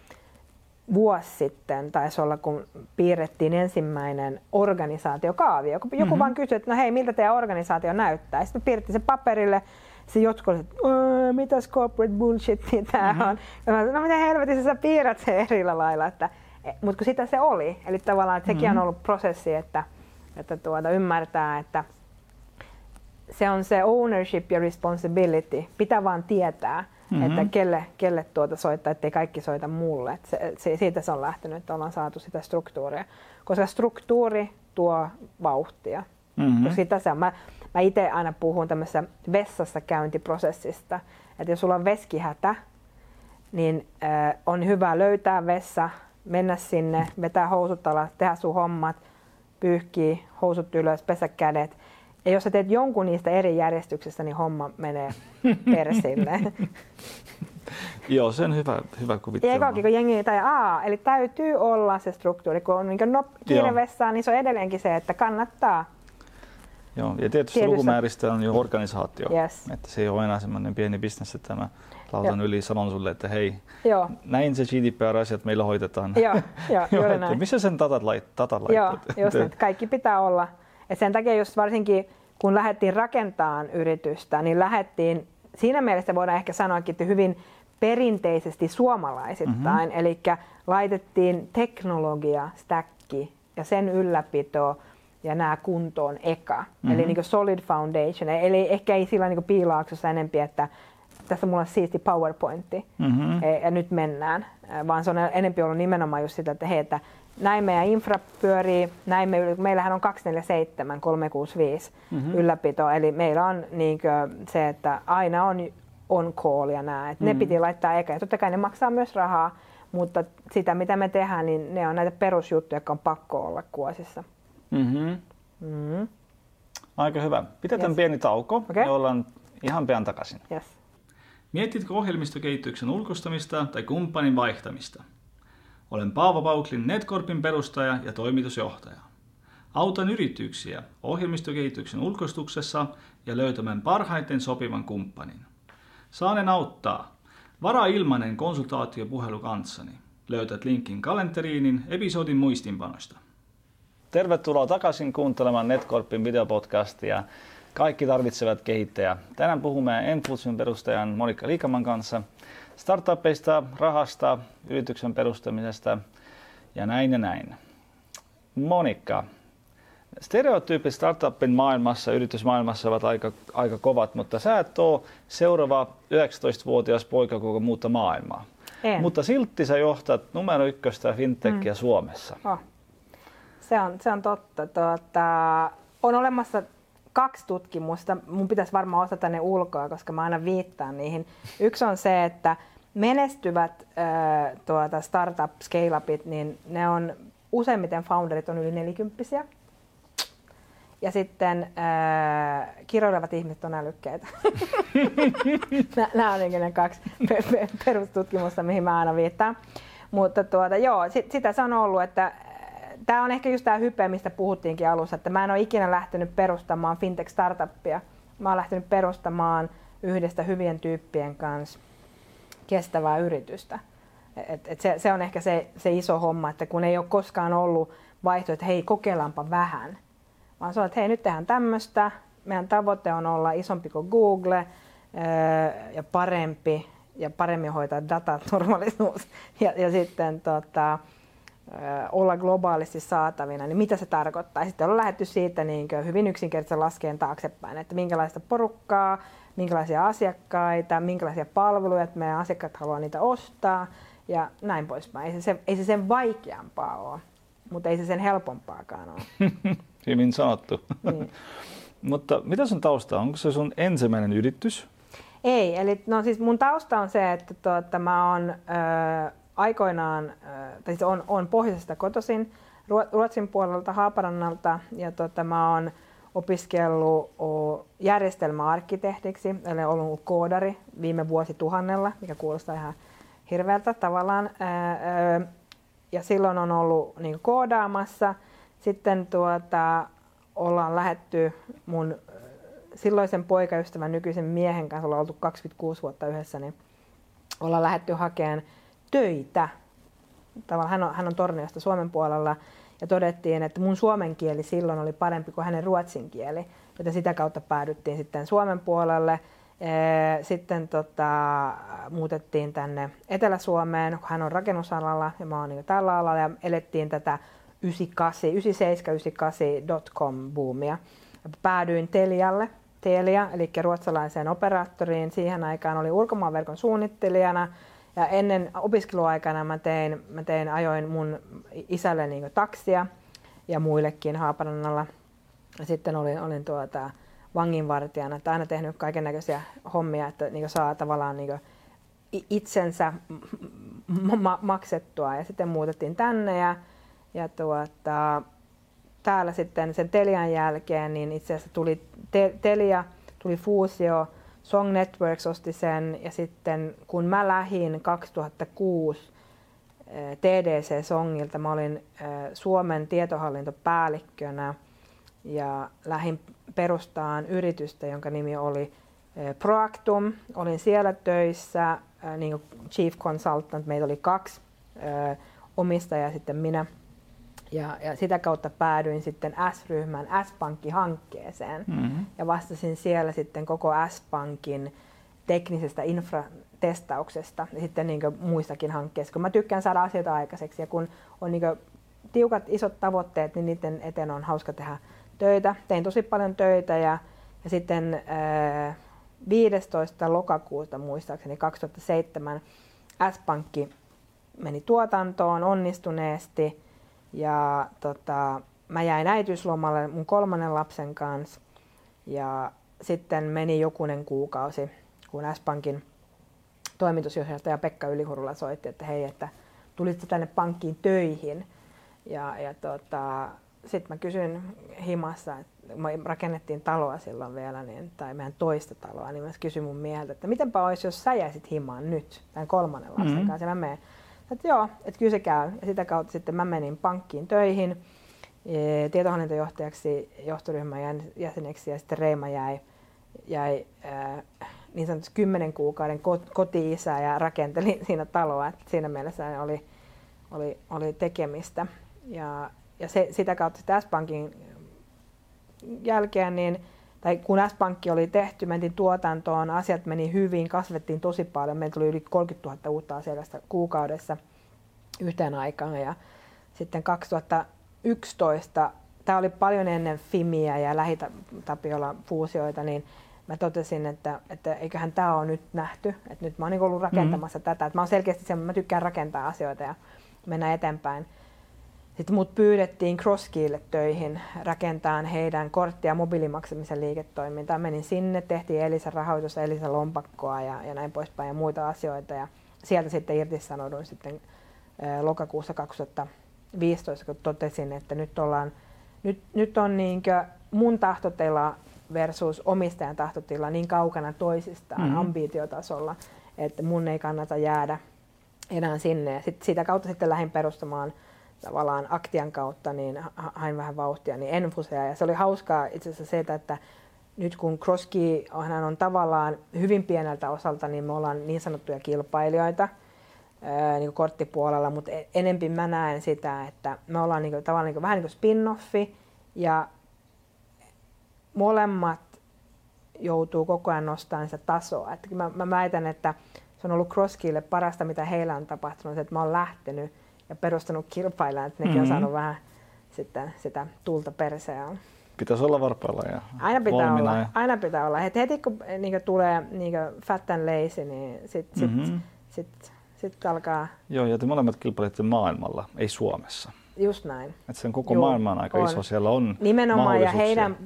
S2: vuosi sitten taisi olla, kun piirrettiin ensimmäinen organisaatiokaavio. Joku mm-hmm. vaan kysyi, että no hei, miltä teidän organisaatio näyttää. Sitten piirrettiin se paperille se jotkut että mitäs corporate bullshit tämä mm-hmm. on. Ja mä no mitä helvetissä sä piirrät se eri lailla. Että, e, mutta kun sitä se oli, eli tavallaan että sekin mm-hmm. on ollut prosessi, että, että tuota, ymmärtää, että se on se ownership ja responsibility. Pitää vaan tietää, mm-hmm. että kelle, kelle tuota soittaa, ettei kaikki soita mulle. se, se, siitä se on lähtenyt, että ollaan saatu sitä struktuuria. Koska struktuuri tuo vauhtia. Mm-hmm. Koska sitä se on. Mä, mä itse aina puhun tämmöisessä vessassa käyntiprosessista, että jos sulla on veskihätä, niin äh, on hyvä löytää vessa, mennä sinne, vetää housut alas, tehdä sun hommat, pyyhkii, housut ylös, pesä kädet. Ja jos sä teet jonkun niistä eri järjestyksistä, niin homma menee persille.
S1: Joo, se on hyvä, hyvä kuvittelma.
S2: Eikä kun jengi tai aa, eli täytyy olla se struktuuri. Kun on niin no, kiire vessaan, niin se on edelleenkin se, että kannattaa
S1: Joo, ja tietysti Tietyssä. lukumääristä on jo organisaatio. Yes. Että se ei ole enää semmoinen pieni bisnes, että mä lautan Joo. yli sanon sulle, että hei, Joo. näin se GDPR-asiat meillä hoitetaan.
S2: Joo, jo, juuri näin.
S1: Missä sen datat, lait, datat
S2: Joo, just että kaikki pitää olla. Ja sen takia just varsinkin kun lähdettiin rakentamaan yritystä, niin lähdettiin, siinä mielessä voidaan ehkä sanoakin, että hyvin perinteisesti suomalaisittain. Mm-hmm. Eli laitettiin teknologia, stäkki ja sen ylläpito ja nämä kuntoon eka. Mm-hmm. Eli niin solid foundation. Eli ehkä ei sillä niin piilaaksossa enempi, että tässä mulla on siisti PowerPointti mm-hmm. ja nyt mennään. Vaan se on enempi ollut nimenomaan just sitä, että hei, että näin meidän infra pyörii, näin me, meillähän on 247, 365 mm-hmm. ylläpito, eli meillä on niin se, että aina on on call ja nämä. Mm-hmm. Ne piti laittaa eka. Ja totta kai ne maksaa myös rahaa, mutta sitä mitä me tehdään, niin ne on näitä perusjuttuja, jotka on pakko olla kuosissa. Mm-hmm.
S1: Mm-hmm. Aika hyvä. Pidetään yes. pieni tauko okay. ja ollaan ihan pian takaisin.
S2: Yes.
S1: Mietitkö ohjelmistokehityksen ulkostamista tai kumppanin vaihtamista? Olen Paavo Pauklin Netcorpin perustaja ja toimitusjohtaja. Autan yrityksiä ohjelmistokehityksen ulkostuksessa ja löytämään parhaiten sopivan kumppanin. Saanen auttaa. Varaa ilmainen konsultaatiopuhelu kanssani. Löytät linkin kalenteriinin episodin muistinpanosta. Tervetuloa takaisin kuuntelemaan Netcorpin videopodcastia. Kaikki tarvitsevat kehittäjä. Tänään puhumme Enfusion perustajan Monika Liikaman kanssa startupeista, rahasta, yrityksen perustamisesta ja näin ja näin. Monika, stereotyypit startupin maailmassa, yritysmaailmassa ovat aika, aika kovat, mutta sä et ole seuraava 19-vuotias poika koko muuta maailmaa. En. Mutta silti sä johtat numero ykköstä fintechia mm. Suomessa. Oh.
S2: Se on, se on totta. Tuota, on olemassa kaksi tutkimusta. Mun pitäisi varmaan osata ne ulkoa, koska mä aina viittaan niihin. Yksi on se, että menestyvät äh, tuota startup scale-upit, niin ne on useimmiten founderit on yli nelikymppisiä. Ja sitten äh, kirjoilevat ihmiset on älykkäitä. Nämä on niin ne kaksi perustutkimusta, mihin mä aina viittaan. Mutta tuota, joo, sit, sitä se on ollut, että tämä on ehkä just tämä hype, mistä puhuttiinkin alussa, että mä en ole ikinä lähtenyt perustamaan fintech-startuppia. Mä oon lähtenyt perustamaan yhdestä hyvien tyyppien kanssa kestävää yritystä. Et, et se, se on ehkä se, se iso homma, että kun ei ole koskaan ollut vaihtoehto, että hei kokeillaanpa vähän, vaan se että hei nyt tehdään tämmöistä, meidän tavoite on olla isompi kuin Google öö, ja parempi ja paremmin hoitaa dataturvallisuus ja, ja sitten tota, olla globaalisti saatavina, niin mitä se tarkoittaa? Sitten on lähdetty siitä niin hyvin yksinkertaisen laskeen taaksepäin, että minkälaista porukkaa, minkälaisia asiakkaita, minkälaisia palveluja, että meidän asiakkaat haluaa niitä ostaa ja näin poispäin. Ei se, ei se sen vaikeampaa ole, mutta ei se sen helpompaakaan ole.
S1: Hyvin sanottu. Niin. Mutta mitä sun tausta on? Onko se sun ensimmäinen yritys?
S2: Ei, eli no siis mun tausta on se, että tuota, mä oon äh, aikoinaan, äh, tai siis on, on pohjoisesta kotoisin, Ruotsin puolelta Haaparannalta, ja tuota, mä oon opiskellut järjestelmäarkkitehdiksi, eli ollut koodari viime vuosituhannella, mikä kuulostaa ihan hirveältä tavallaan. Ja silloin on ollut niin koodaamassa. Sitten tuota, ollaan lähetty mun silloisen poikaystävän nykyisen miehen kanssa, ollaan oltu 26 vuotta yhdessä, niin ollaan lähetty hakemaan töitä. Tavallaan hän on, hän on Torniosta Suomen puolella ja todettiin, että mun suomen kieli silloin oli parempi kuin hänen ruotsin kieli, joten sitä kautta päädyttiin sitten Suomen puolelle. Sitten tota, muutettiin tänne Etelä-Suomeen, kun hän on rakennusalalla ja mä oon niin tällä alalla ja elettiin tätä 97-98.com boomia. Päädyin Telialle, Telia, eli ruotsalaiseen operaattoriin. Siihen aikaan oli ulkomaanverkon suunnittelijana ja ennen opiskeluaikana mä tein, mä tein ajoin mun isälle niin taksia ja muillekin Haaparannalla. Ja sitten olin, olin tuota, vanginvartijana, että aina tehnyt kaiken näköisiä hommia, että niin saa tavallaan niin itsensä ma- maksettua. Ja sitten muutettiin tänne ja, ja tuota, täällä sitten sen Telian jälkeen, niin itse asiassa tuli te- Telia, tuli fuusio, Song Networks osti sen ja sitten kun mä lähdin 2006 TDC Songilta, mä olin Suomen tietohallintopäällikkönä ja lähdin perustaan yritystä, jonka nimi oli Proactum. Olin siellä töissä niin kuin chief consultant, meitä oli kaksi omistajaa sitten minä. Ja, ja sitä kautta päädyin sitten S-ryhmän S-pankki-hankkeeseen mm-hmm. ja vastasin siellä sitten koko S-pankin teknisestä infratestauksesta ja sitten niin muistakin hankkeista, kun mä tykkään saada asioita aikaiseksi ja kun on niin tiukat isot tavoitteet, niin niiden eteen on hauska tehdä töitä. Tein tosi paljon töitä ja, ja sitten ää, 15. lokakuuta muistaakseni 2007 S-pankki meni tuotantoon onnistuneesti ja tota, mä jäin äitiyslomalle mun kolmannen lapsen kanssa ja sitten meni jokunen kuukausi, kun S-Pankin toimitusjohtaja Pekka Ylihurula soitti, että hei, että tulitko tänne pankkiin töihin. Ja, ja tota, sitten mä kysyin himassa, että me rakennettiin taloa silloin vielä, niin, tai meidän toista taloa, niin mä kysyin mun mieltä, että mitenpä olisi, jos sä jäisit himaan nyt, tämän kolmannen lapsen mm-hmm. kanssa, ja mä menen että joo, että kyllä se käy. Ja sitä kautta sitten mä menin pankkiin töihin e, tietohallintojohtajaksi, johtoryhmän jäseneksi ja sitten Reima jäi, jäi ää, niin sanotusti kymmenen kuukauden koti-isä ja rakenteli siinä taloa. Että siinä mielessä oli, oli, oli tekemistä. Ja, ja se, sitä kautta sitten S-Pankin jälkeen, niin, tai kun S-Pankki oli tehty, mentiin tuotantoon, asiat meni hyvin, kasvettiin tosi paljon. Meillä tuli yli 30 000 uutta asiakasta kuukaudessa yhteen aikaan. Ja sitten 2011, tämä oli paljon ennen Fimiä ja Lähitapiola fuusioita, niin mä totesin, että, että eiköhän tämä ole nyt nähty. Että nyt mä oon niin ollut rakentamassa mm-hmm. tätä. Että mä oon selkeästi semmoinen, mä tykkään rakentaa asioita ja mennä eteenpäin. Sitten mut pyydettiin Crosskeylle töihin rakentaa heidän kortti- ja mobiilimaksamisen liiketoimintaa. Menin sinne, tehtiin Elisa rahoitus, Elisa lompakkoa ja, ja näin poispäin ja muita asioita. Ja sieltä sitten irtisanouduin sitten lokakuussa 2015, kun totesin, että nyt, ollaan, nyt, nyt on niinkö mun tahtotila versus omistajan tahtotila niin kaukana toisistaan mm-hmm. ambitiotasolla, että mun ei kannata jäädä enää sinne. Ja sit, sitä kautta sitten lähdin perustamaan tavallaan Aktian kautta, niin hain vähän vauhtia, niin Enfusea. Ja se oli hauskaa itse asiassa se, että nyt kun Crosskey on tavallaan hyvin pieneltä osalta, niin me ollaan niin sanottuja kilpailijoita ää, niin korttipuolella, mutta e-, enempi mä näen sitä, että me ollaan niin kuin, tavallaan niin kuin, vähän niin kuin spin-offi ja molemmat joutuu koko ajan nostamaan sitä tasoa. Että mä, mä väitän, että se on ollut Crosskeylle parasta, mitä heillä on tapahtunut, että mä oon lähtenyt ja perustanut kilpailua, että nekin mm-hmm. on saanut vähän sitten sitä tulta perseään.
S1: Pitäisi olla varpailla ja
S2: Aina pitää olla. Ja... Aina pitää olla. Et heti kun niin tulee niin fat and lazy, niin sitten mm-hmm. sit, sit, sit alkaa...
S1: Joo, ja te molemmat kilpailette maailmalla, ei Suomessa.
S2: Just näin.
S1: Et sen koko Joo, maailma on aika on. iso, siellä on
S2: Nimenomaan, ja heidän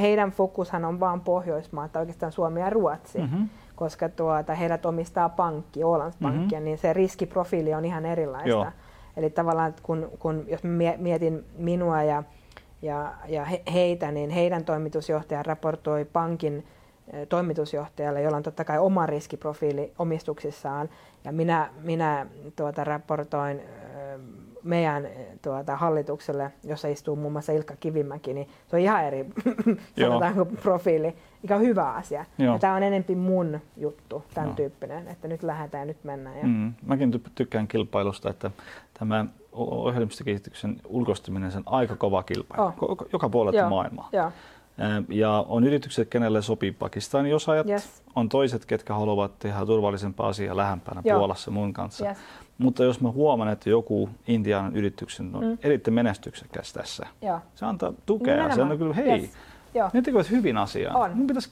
S2: heidän fokushan on vaan Pohjoismaat, oikeastaan Suomi ja Ruotsi. Mm-hmm koska tuota, heidät omistaa pankki, Ålandspankkia, mm-hmm. niin se riskiprofiili on ihan erilaista. Joo. Eli tavallaan kun, kun jos mietin minua ja, ja, ja heitä, niin heidän toimitusjohtaja raportoi pankin eh, toimitusjohtajalle, jolla on totta kai oma riskiprofiili omistuksissaan. Ja minä, minä tuota, raportoin eh, meidän eh, tuota, hallitukselle, jossa istuu muun muassa Ilkka Kivimäki, niin se on ihan eri sanotaanko, profiili, mikä on hyvä asia. Ja tämä on enempi mun juttu, tämän Joo. tyyppinen, että nyt lähdetään ja nyt mennään. Ja...
S1: Mm, mäkin tykkään kilpailusta, että tämä ohjelmistokehityksen ulkoistaminen on aika kova kilpailu, oh. joka puolelta Joo. maailmaa. Joo. Ja on yritykset, kenelle sopii Pakistanin osaajat, yes. on toiset, ketkä haluavat tehdä turvallisempaa asiaa lähempänä Joo. Puolassa mun kanssa. Yes. Mutta jos mä huomaan, että joku Intian yrityksen on mm. erittäin menestyksekäs tässä, Joo. se antaa tukea. Nimenomaan. Se on kyllä, hei, yes. Joo. ne tekevät hyvin asiaa. On. Mun pitäisi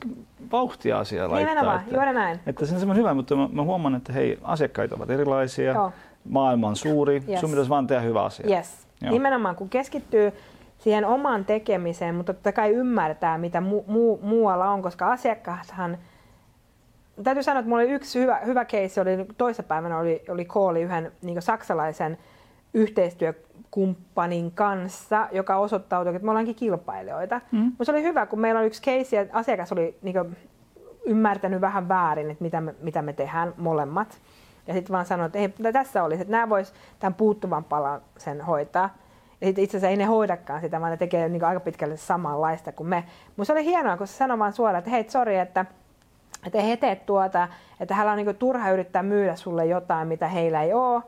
S1: vauhtia asiaa laittaa.
S2: Nimenomaan, että, juuri näin.
S1: Että se on semmoinen hyvä, mutta mä, mä huomaan, että hei, asiakkaita ovat erilaisia, Joo. maailma on suuri, yes. sun pitäisi vaan tehdä hyvä asia.
S2: Yes. Nimenomaan, kun keskittyy siihen omaan tekemiseen, mutta totta kai ymmärtää, mitä mu- mu- muualla on, koska asiakkaathan täytyy sanoa, että mulla oli yksi hyvä, hyvä case, oli toissapäivänä oli, oli kooli yhden niin saksalaisen yhteistyökumppanin kanssa, joka osoittautui, että me ollaankin kilpailijoita. Mm. Mutta se oli hyvä, kun meillä oli yksi case ja asiakas oli niin kuin, ymmärtänyt vähän väärin, että mitä me, mitä me tehdään molemmat. Ja sitten vaan sanoi, että ei, tässä olisi, että nämä vois tämän puuttuvan palan sen hoitaa. Ja sitten itse asiassa ei ne hoidakaan sitä, vaan ne tekee niin aika pitkälle samanlaista kuin me. Mutta se oli hienoa, kun se sanoi vaan suoraan, että hei, sori, että että he teet tuota, että hänellä on niin turha yrittää myydä sulle jotain, mitä heillä ei ole.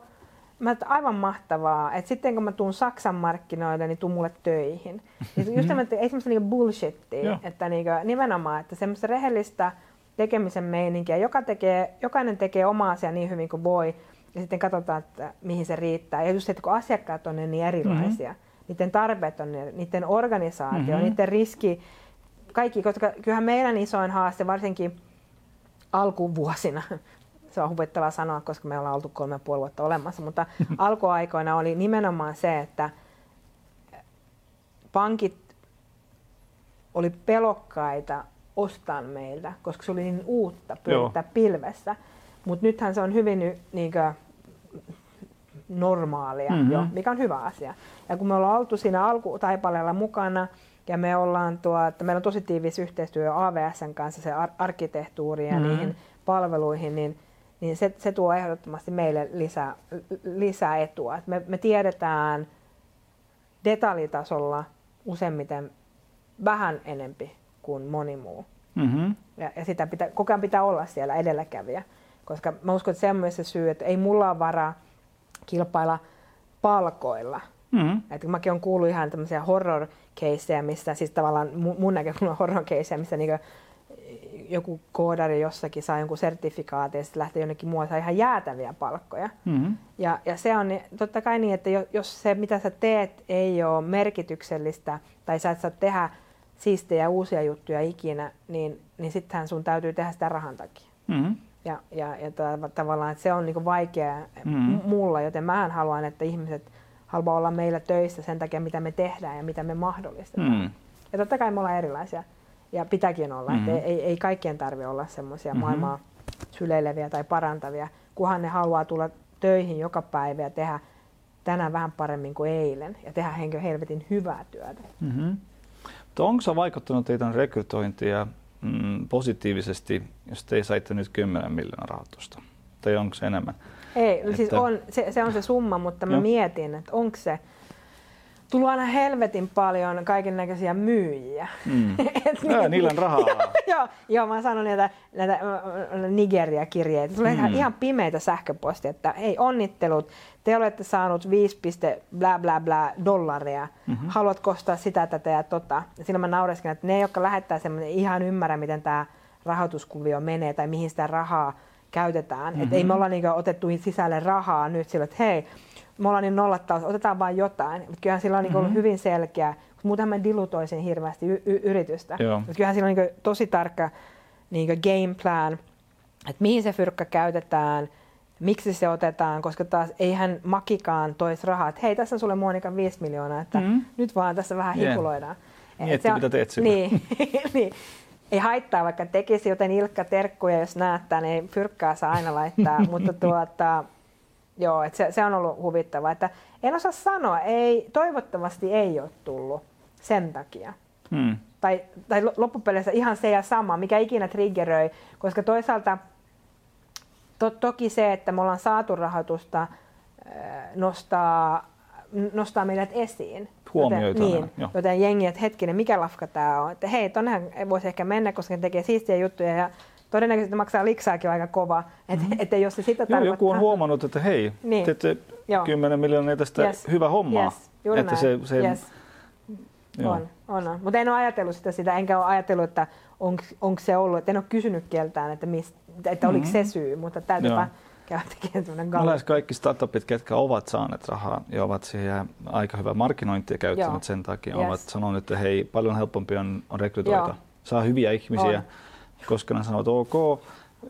S2: Mä että aivan mahtavaa, että sitten kun mä tuun Saksan markkinoille, niin tuu mulle töihin. Niin just tämä, ei semmoista niin bullshittia, että niin nimenomaan, että semmoista rehellistä tekemisen meininkiä, joka tekee, jokainen tekee oma asia niin hyvin kuin voi, ja sitten katsotaan, että mihin se riittää. Ja just se, että kun asiakkaat on niin erilaisia, mm-hmm. niiden tarpeet on, niiden organisaatio, mm-hmm. niiden riski, kaikki, koska kyllähän meidän isoin haaste, varsinkin alkuvuosina, se on huvittavaa sanoa, koska me ollaan oltu kolme ja puoli vuotta olemassa, mutta alkuaikoina oli nimenomaan se, että pankit oli pelokkaita ostaa meiltä, koska se oli niin uutta pyörittää Joo. pilvessä. Mutta nythän se on hyvin niinkö, normaalia mm-hmm. jo, mikä on hyvä asia. Ja kun me ollaan oltu siinä alkutaipaleella mukana, ja me ollaan tuo, että meillä on tosi tiivis yhteistyö AVSn kanssa, se ar- arkkitehtuuri ja mm-hmm. niihin palveluihin, niin, niin se, se tuo ehdottomasti meille lisää, lisää etua. Et me, me tiedetään detaljitasolla useimmiten vähän enempi kuin moni muu. Mm-hmm. Ja, ja sitä pitää, koko ajan pitää olla siellä edelläkävijä. Koska mä uskon, että se on myös se syy, että ei mulla ole varaa kilpailla palkoilla. Mm-hmm. Että mäkin on kuullut ihan tämmöisiä horror keissejä, missä siis tavallaan mun näkökulma horror keissejä, missä niinku joku koodari jossakin saa jonkun sertifikaatin ja sitten lähtee jonnekin muualle ihan jäätäviä palkkoja. Mm-hmm. Ja, ja se on totta kai niin, että jos se mitä sä teet ei ole merkityksellistä tai sä et saa tehdä siistejä uusia juttuja ikinä, niin, niin sittenhän sun täytyy tehdä sitä rahan takia. Mm-hmm. Ja, ja, ja tavallaan että se on niinku vaikea mm-hmm. mulla, joten mä haluan, että ihmiset haluaa olla meillä töissä sen takia, mitä me tehdään ja mitä me mahdollistetaan. Mm. Ja totta kai me ollaan erilaisia ja pitääkin olla. Mm-hmm. Että ei, ei kaikkien tarvitse olla semmoisia mm-hmm. maailmaa syleileviä tai parantavia, kunhan ne haluaa tulla töihin joka päivä ja tehdä tänään vähän paremmin kuin eilen ja tehdä henkö helvetin hyvää työtä. Mm-hmm.
S1: onko se vaikuttanut teidän rekrytointia mm, positiivisesti, jos te saitte nyt 10 miljoonaa rahoitusta? Tai onko se enemmän?
S2: Ei, siis että... siis on, se, se on se summa, mutta mä Joo. mietin, että onko se, tullut aina helvetin paljon kaiken näköisiä myyjiä. Mm.
S1: Et niin, niillä on rahaa.
S2: joo, joo, mä sanon näitä, näitä Nigeria-kirjeitä. Tulee mm. ihan pimeitä sähköpostia, että hei onnittelut, te olette saanut 5, bla bla bla dollaria. Mm-hmm. Haluat kostaa sitä, tätä ja tota. Siinä mä naureskin, että ne, jotka lähettää semmoinen, ihan ymmärrä, miten tämä rahoituskuvio menee tai mihin sitä rahaa käytetään. Mm-hmm. Että ei me olla niinku otettu sisälle rahaa nyt sillä, että hei, me ollaan niin nollattaus, otetaan vain jotain. Mutta kyllähän sillä on niinku mm-hmm. ollut hyvin selkeä, kun muutenhan mä dilutoisin hirveästi y- y- yritystä. Mutta kyllähän sillä on niinku tosi tarkka niinku game plan, että mihin se fyrkkä käytetään, miksi se otetaan, koska taas eihän Makikaan toisi rahaa, että hei, tässä on sulle Monika 5 miljoonaa, että mm-hmm. nyt vaan tässä vähän hikuloidaan.
S1: Mietti, mitä teet sillä.
S2: Niin, niin, ei haittaa, vaikka tekisi, joten Ilkka terkkuja, jos näyttää, niin fyrkkaa saa aina laittaa, mutta tuota, joo, että se, se, on ollut huvittavaa, että en osaa sanoa, ei, toivottavasti ei ole tullut sen takia. Hmm. Tai, tai loppupeleissä ihan se ja sama, mikä ikinä triggeröi, koska toisaalta to, toki se, että me ollaan saatu rahoitusta, nostaa, nostaa meidät esiin.
S1: Huomioita.
S2: Joten, niin, jo. joten jengi, että hetkinen, mikä lafka tämä on. Että hei, tonnehan voisi ehkä mennä, koska ne tekee siistiä juttuja ja todennäköisesti maksaa liksaakin aika kova. Että mm-hmm. et jos se sitä
S1: Joo, joku on huomannut, että hei, niin. teette Joo. 10 miljoonaa tästä yes. hyvä hommaa.
S2: Yes. Juuri
S1: että näin. se, se,
S2: yes. On, on, on. Mutta en ole ajatellut sitä, sitä enkä ole ajatellut, että onko se ollut, että en ole kysynyt keltään, että, mist, että oliko mm-hmm. se syy, mutta täytyypä käydä tekemään
S1: tämmöinen Lähes kaikki startupit, ketkä ovat saaneet rahaa ja ovat siihen aika hyvää markkinointia käyttäneet Joo. sen takia, yes. ovat sanoneet, että hei, paljon helpompi on, on rekrytoida. Joo. Saa hyviä ihmisiä, on. koska ne sanovat ok,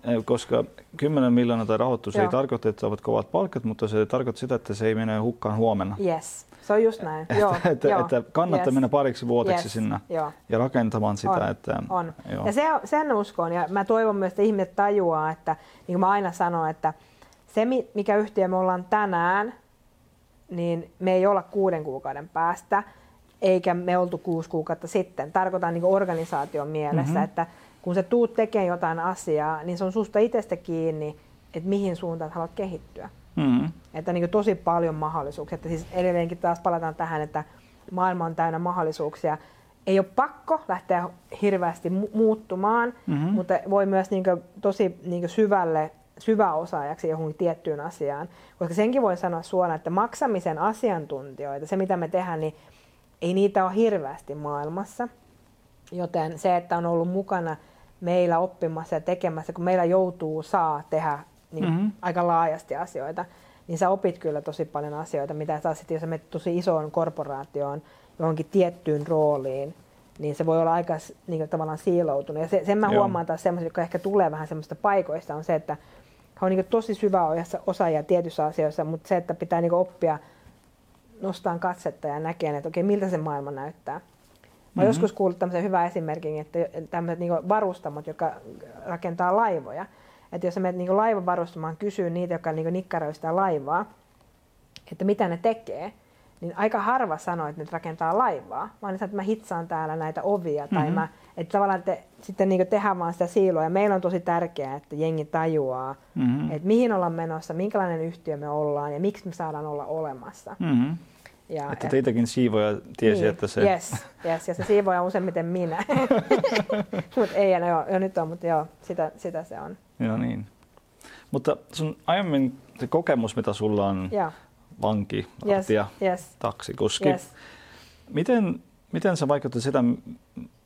S1: eh, koska 10 miljoonaa tai rahoitus Joo. ei tarkoita, että saavat kovat palkat, mutta se tarkoittaa sitä, että se ei mene hukkaan huomenna.
S2: Yes. Se on just näin.
S1: Joo, että, joo. että kannattaa yes. mennä pariksi vuodeksi yes. sinne joo. ja rakentamaan sitä.
S2: On.
S1: Että,
S2: on. Joo. Ja se, sen uskon ja mä toivon myös, että ihmiset tajuaa, että niin kuin mä aina sanon, että se mikä yhtiö me ollaan tänään, niin me ei olla kuuden kuukauden päästä, eikä me oltu kuusi kuukautta sitten. Tarkoitan niin organisaation mielessä, mm-hmm. että kun sä tuut tekemään jotain asiaa, niin se on susta itsestä kiinni, että mihin suuntaan haluat kehittyä. Mm. Että niin tosi paljon mahdollisuuksia. Että siis edelleenkin taas palataan tähän, että maailma on täynnä mahdollisuuksia. Ei ole pakko lähteä hirveästi mu- muuttumaan, mm-hmm. mutta voi myös niin tosi niin syvälle syväosaajaksi johonkin tiettyyn asiaan. Koska senkin voi sanoa suoraan, että maksamisen asiantuntijoita, se mitä me tehdään, niin ei niitä ole hirveästi maailmassa. Joten se, että on ollut mukana meillä oppimassa ja tekemässä, kun meillä joutuu, saa tehdä niin mm-hmm. aika laajasti asioita, niin sä opit kyllä tosi paljon asioita, mitä taas sitten, jos sä menet tosi isoon korporaatioon, johonkin tiettyyn rooliin, niin se voi olla aika niin kuin, tavallaan siiloutunut. Ja se, sen mä Joo. huomaan taas semmoisia, jotka ehkä tulee vähän semmoista paikoista, on se, että he on niin tosi syvä osaajia tietyissä asioissa, mutta se, että pitää niin oppia nostaa katsetta ja näkee, että okei, miltä se maailma näyttää. Mä mm-hmm. joskus kuullut tämmöisen hyvän esimerkin, että tämmöiset niin varustamot, jotka rakentaa laivoja, että jos sä menet niin laivan varustamaan kysyy niitä, jotka niin nikkaroi sitä laivaa, että mitä ne tekee, niin aika harva sanoo, että ne rakentaa laivaa, vaan että mä hitsaan täällä näitä ovia, tai mm-hmm. mä, että tavallaan te, sitten niin tehdään vaan sitä siiloa. Ja meillä on tosi tärkeää, että jengi tajuaa, mm-hmm. että mihin ollaan menossa, minkälainen yhtiö me ollaan ja miksi me saadaan olla olemassa.
S1: Mm-hmm. Ja, että teitäkin siivoja tiesi, niin, että se...
S2: Yes, yes, ja se siivoja on useimmiten minä. mutta ei enää, joo, jo nyt on, mutta joo, sitä, sitä se on.
S1: Joo niin. Mutta sun aiemmin se kokemus, mitä sulla on, ja. Vanki, yes, yes. taksikuski, yes. miten, miten se vaikuttaa sitä,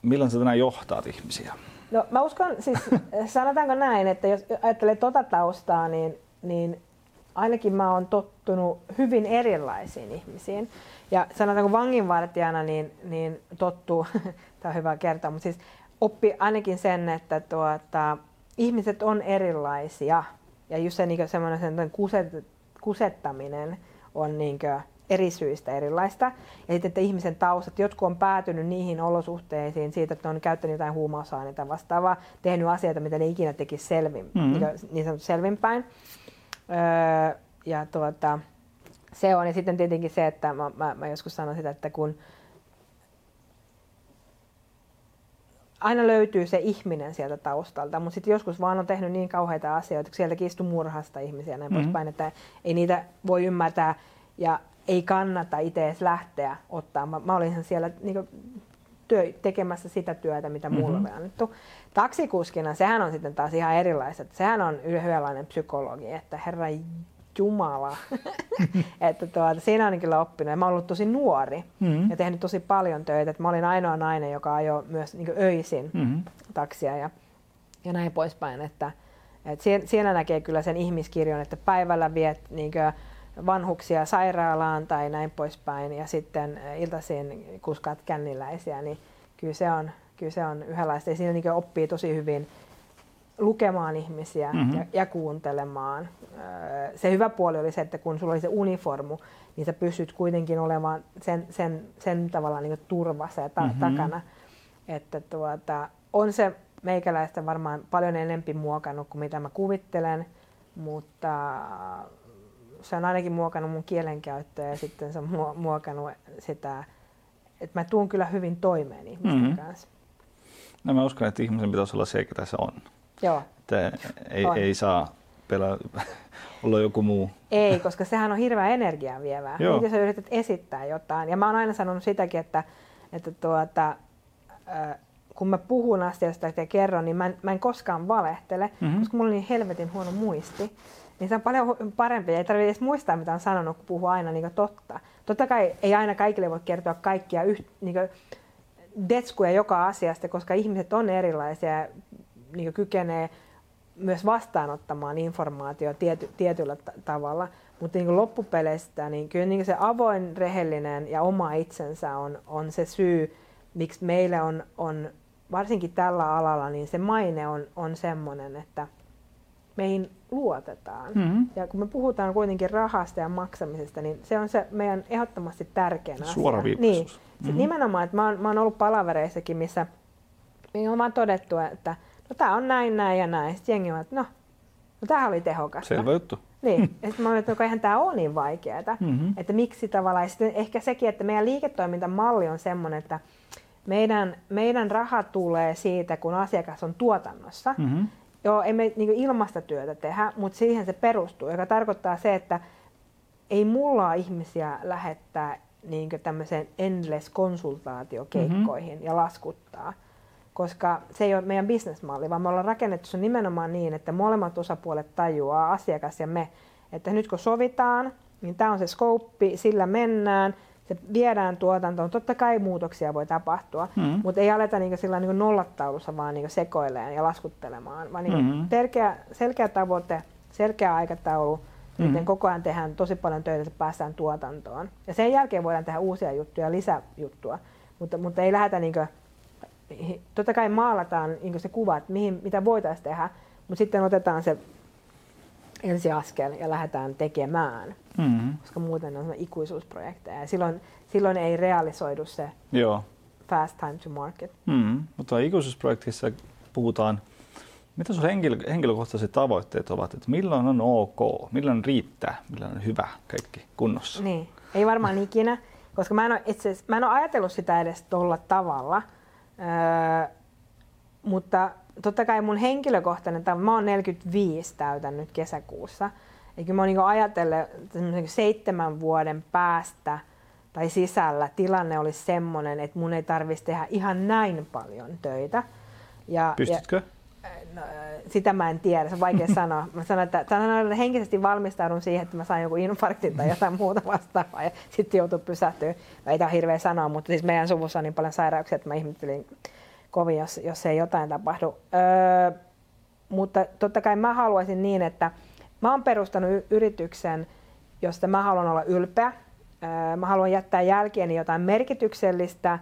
S1: milloin sä tänään johtaat ihmisiä?
S2: No mä uskon, siis sanotaanko näin, että jos ajattelee tota taustaa, niin, niin ainakin mä oon tottunut hyvin erilaisiin ihmisiin. Ja sanotaanko vanginvartijana, niin, niin tottuu, tämä on hyvä kertoa, mutta siis oppi ainakin sen, että tuota, ihmiset on erilaisia. Ja just se niin semmoinen kuset, kusettaminen on niin eri syistä erilaista. Ja sitten, että ihmisen taustat, jotkut on päätynyt niihin olosuhteisiin siitä, että ne on käyttänyt jotain huumausaineita vastaavaa, tehnyt asioita, mitä ne ikinä tekisi selvin, mm-hmm. niin, niin sanottu selvinpäin. Öö, ja tuota, se on. Ja sitten tietenkin se, että mä, mä, mä joskus sanon sitä, että kun aina löytyy se ihminen sieltä taustalta, mutta sitten joskus vaan on tehnyt niin kauheita asioita, että sieltäkin istuu murhasta ihmisiä näin mm-hmm. poispäin, että ei niitä voi ymmärtää ja ei kannata itse edes lähteä ottaa. Mä, mä olin siellä niin työ, tekemässä sitä työtä, mitä mulle mm-hmm. oli annettu. Taksikuskina, sehän on sitten taas ihan erilaista. Sehän on yhdenlainen psykologi, että herra Jumala. että tuota, siinä on kyllä oppinut. Ja mä olen ollut tosi nuori mm-hmm. ja tehnyt tosi paljon töitä. Että mä olin ainoa nainen, joka ajoi myös niin öisin mm-hmm. taksia ja, ja näin poispäin. Että, että siinä, siinä näkee kyllä sen ihmiskirjon, että päivällä viet niin vanhuksia sairaalaan tai näin poispäin ja sitten iltaisin kuskaat känniläisiä, niin kyllä se on, kyllä se on yhdenlaista. Ja siinä niin oppii tosi hyvin lukemaan ihmisiä mm-hmm. ja, ja kuuntelemaan. Se hyvä puoli oli se, että kun sulla oli se uniformu, niin sä pystyt kuitenkin olemaan sen, sen, sen tavallaan niin turvassa ja ta- mm-hmm. takana. Että tuota, on se meikäläistä varmaan paljon enempi muokannut kuin mitä mä kuvittelen, mutta se on ainakin muokannut mun kielenkäyttöä ja sitten se on muokannut sitä, että mä tuun kyllä hyvin toimeen ihmisten mm-hmm. kanssa.
S1: No mä uskon, että ihmisen pitäisi olla se, ketä se on.
S2: Joo.
S1: Että ei, on. ei saa pelaa, olla joku muu.
S2: Ei, koska sehän on hirveän energiaa vievää. Joo. Jos sä yrität esittää jotain. Ja mä oon aina sanonut sitäkin, että, että tuota, kun mä puhun asiasta ja kerron, niin mä en, mä en koskaan valehtele, mm-hmm. koska mulla on niin helvetin huono muisti. Niin se on paljon parempi. Ei tarvitse edes muistaa, mitä on sanonut, kun puhuu aina niin totta. Totta kai ei aina kaikille voi kertoa kaikkia yht, niin detskuja joka asiasta, koska ihmiset on erilaisia niin kykenee myös vastaanottamaan informaatio tiety, tietyllä t- tavalla. Mutta niin loppupeleistä niin kyllä niin se avoin, rehellinen ja oma itsensä on, on se syy, miksi meille on, on varsinkin tällä alalla, niin se maine on, on semmoinen, että meihin luotetaan. Mm-hmm. Ja kun me puhutaan kuitenkin rahasta ja maksamisesta, niin se on se meidän ehdottomasti tärkein asia.
S1: Niin.
S2: Mm-hmm. nimenomaan, että mä oon, mä oon ollut palavereissakin, missä me on vaan todettu, että no tää on näin, näin ja näin. Sitten jengi on, että no, no tämähän oli tehokasta.
S1: Selvä juttu.
S2: Niin, ja sitten mä olin, että no, eihän tämä ole niin vaikeaa. Mm-hmm. Että miksi tavallaan, ja sitten ehkä sekin, että meidän liiketoimintamalli on semmoinen, että meidän, meidän raha tulee siitä, kun asiakas on tuotannossa. Mm-hmm. Joo, ei me niin ilmasta työtä tehdä, mutta siihen se perustuu, joka tarkoittaa se, että ei mulla ihmisiä lähettää niin tämmöiseen endless konsultaatiokeikkoihin mm-hmm. ja laskuttaa, koska se ei ole meidän bisnesmalli, vaan me ollaan rakennettu se nimenomaan niin, että molemmat osapuolet tajuaa, asiakas ja me, että nyt kun sovitaan, niin tämä on se skouppi, sillä mennään, se viedään tuotantoon. Totta kai muutoksia voi tapahtua, mm-hmm. mutta ei aleta niinku sillä niinku nollataulussa vaan niinku sekoilemaan ja laskuttelemaan, vaan niinku mm-hmm. selkeä, selkeä tavoite, selkeä aikataulu, mm-hmm. miten koko ajan tehdään tosi paljon töitä, että päästään tuotantoon. Ja sen jälkeen voidaan tehdä uusia juttuja, lisäjuttua, mutta, mutta ei lähdetä niinku, totta kai maalataan niinku se kuva, että mihin, mitä voitaisiin tehdä, mutta sitten otetaan se ensiaskel ja lähdetään tekemään. Mm-hmm. Koska muuten on ikuisuusprojekteja ja silloin, silloin ei realisoidu se Joo. fast time to market.
S1: Mm-hmm. Mutta ikuisuusprojektissa puhutaan, mitä sun henkilö, henkilökohtaiset tavoitteet ovat, että milloin on ok, milloin riittää, milloin on hyvä, kaikki kunnossa?
S2: Niin, ei varmaan ikinä, koska mä en ole, itse, mä en ole ajatellut sitä edes tuolla tavalla, öö, mutta totta kai mun henkilökohtainen, mä oon 45 täytän nyt kesäkuussa, kyllä mä oon niin ajatellut, että seitsemän vuoden päästä tai sisällä tilanne olisi semmoinen, että mun ei tarvitsisi tehdä ihan näin paljon töitä.
S1: Ja, Pystytkö?
S2: Ja, no, sitä mä en tiedä, se on vaikea sanoa. Mä sanon, että, sanon, että henkisesti valmistaudun siihen, että mä saan joku infarktin tai jotain muuta vastaavaa ja sitten joutuu pysähtyä. Ei tämä hirveä sanoa, mutta siis meidän suvussa on niin paljon sairauksia, että mä ihmettelin kovin, jos, jos ei jotain tapahdu. Öö, mutta totta kai mä haluaisin niin, että mä oon perustanut yrityksen, josta mä haluan olla ylpeä. Öö, mä haluan jättää jälkeeni jotain merkityksellistä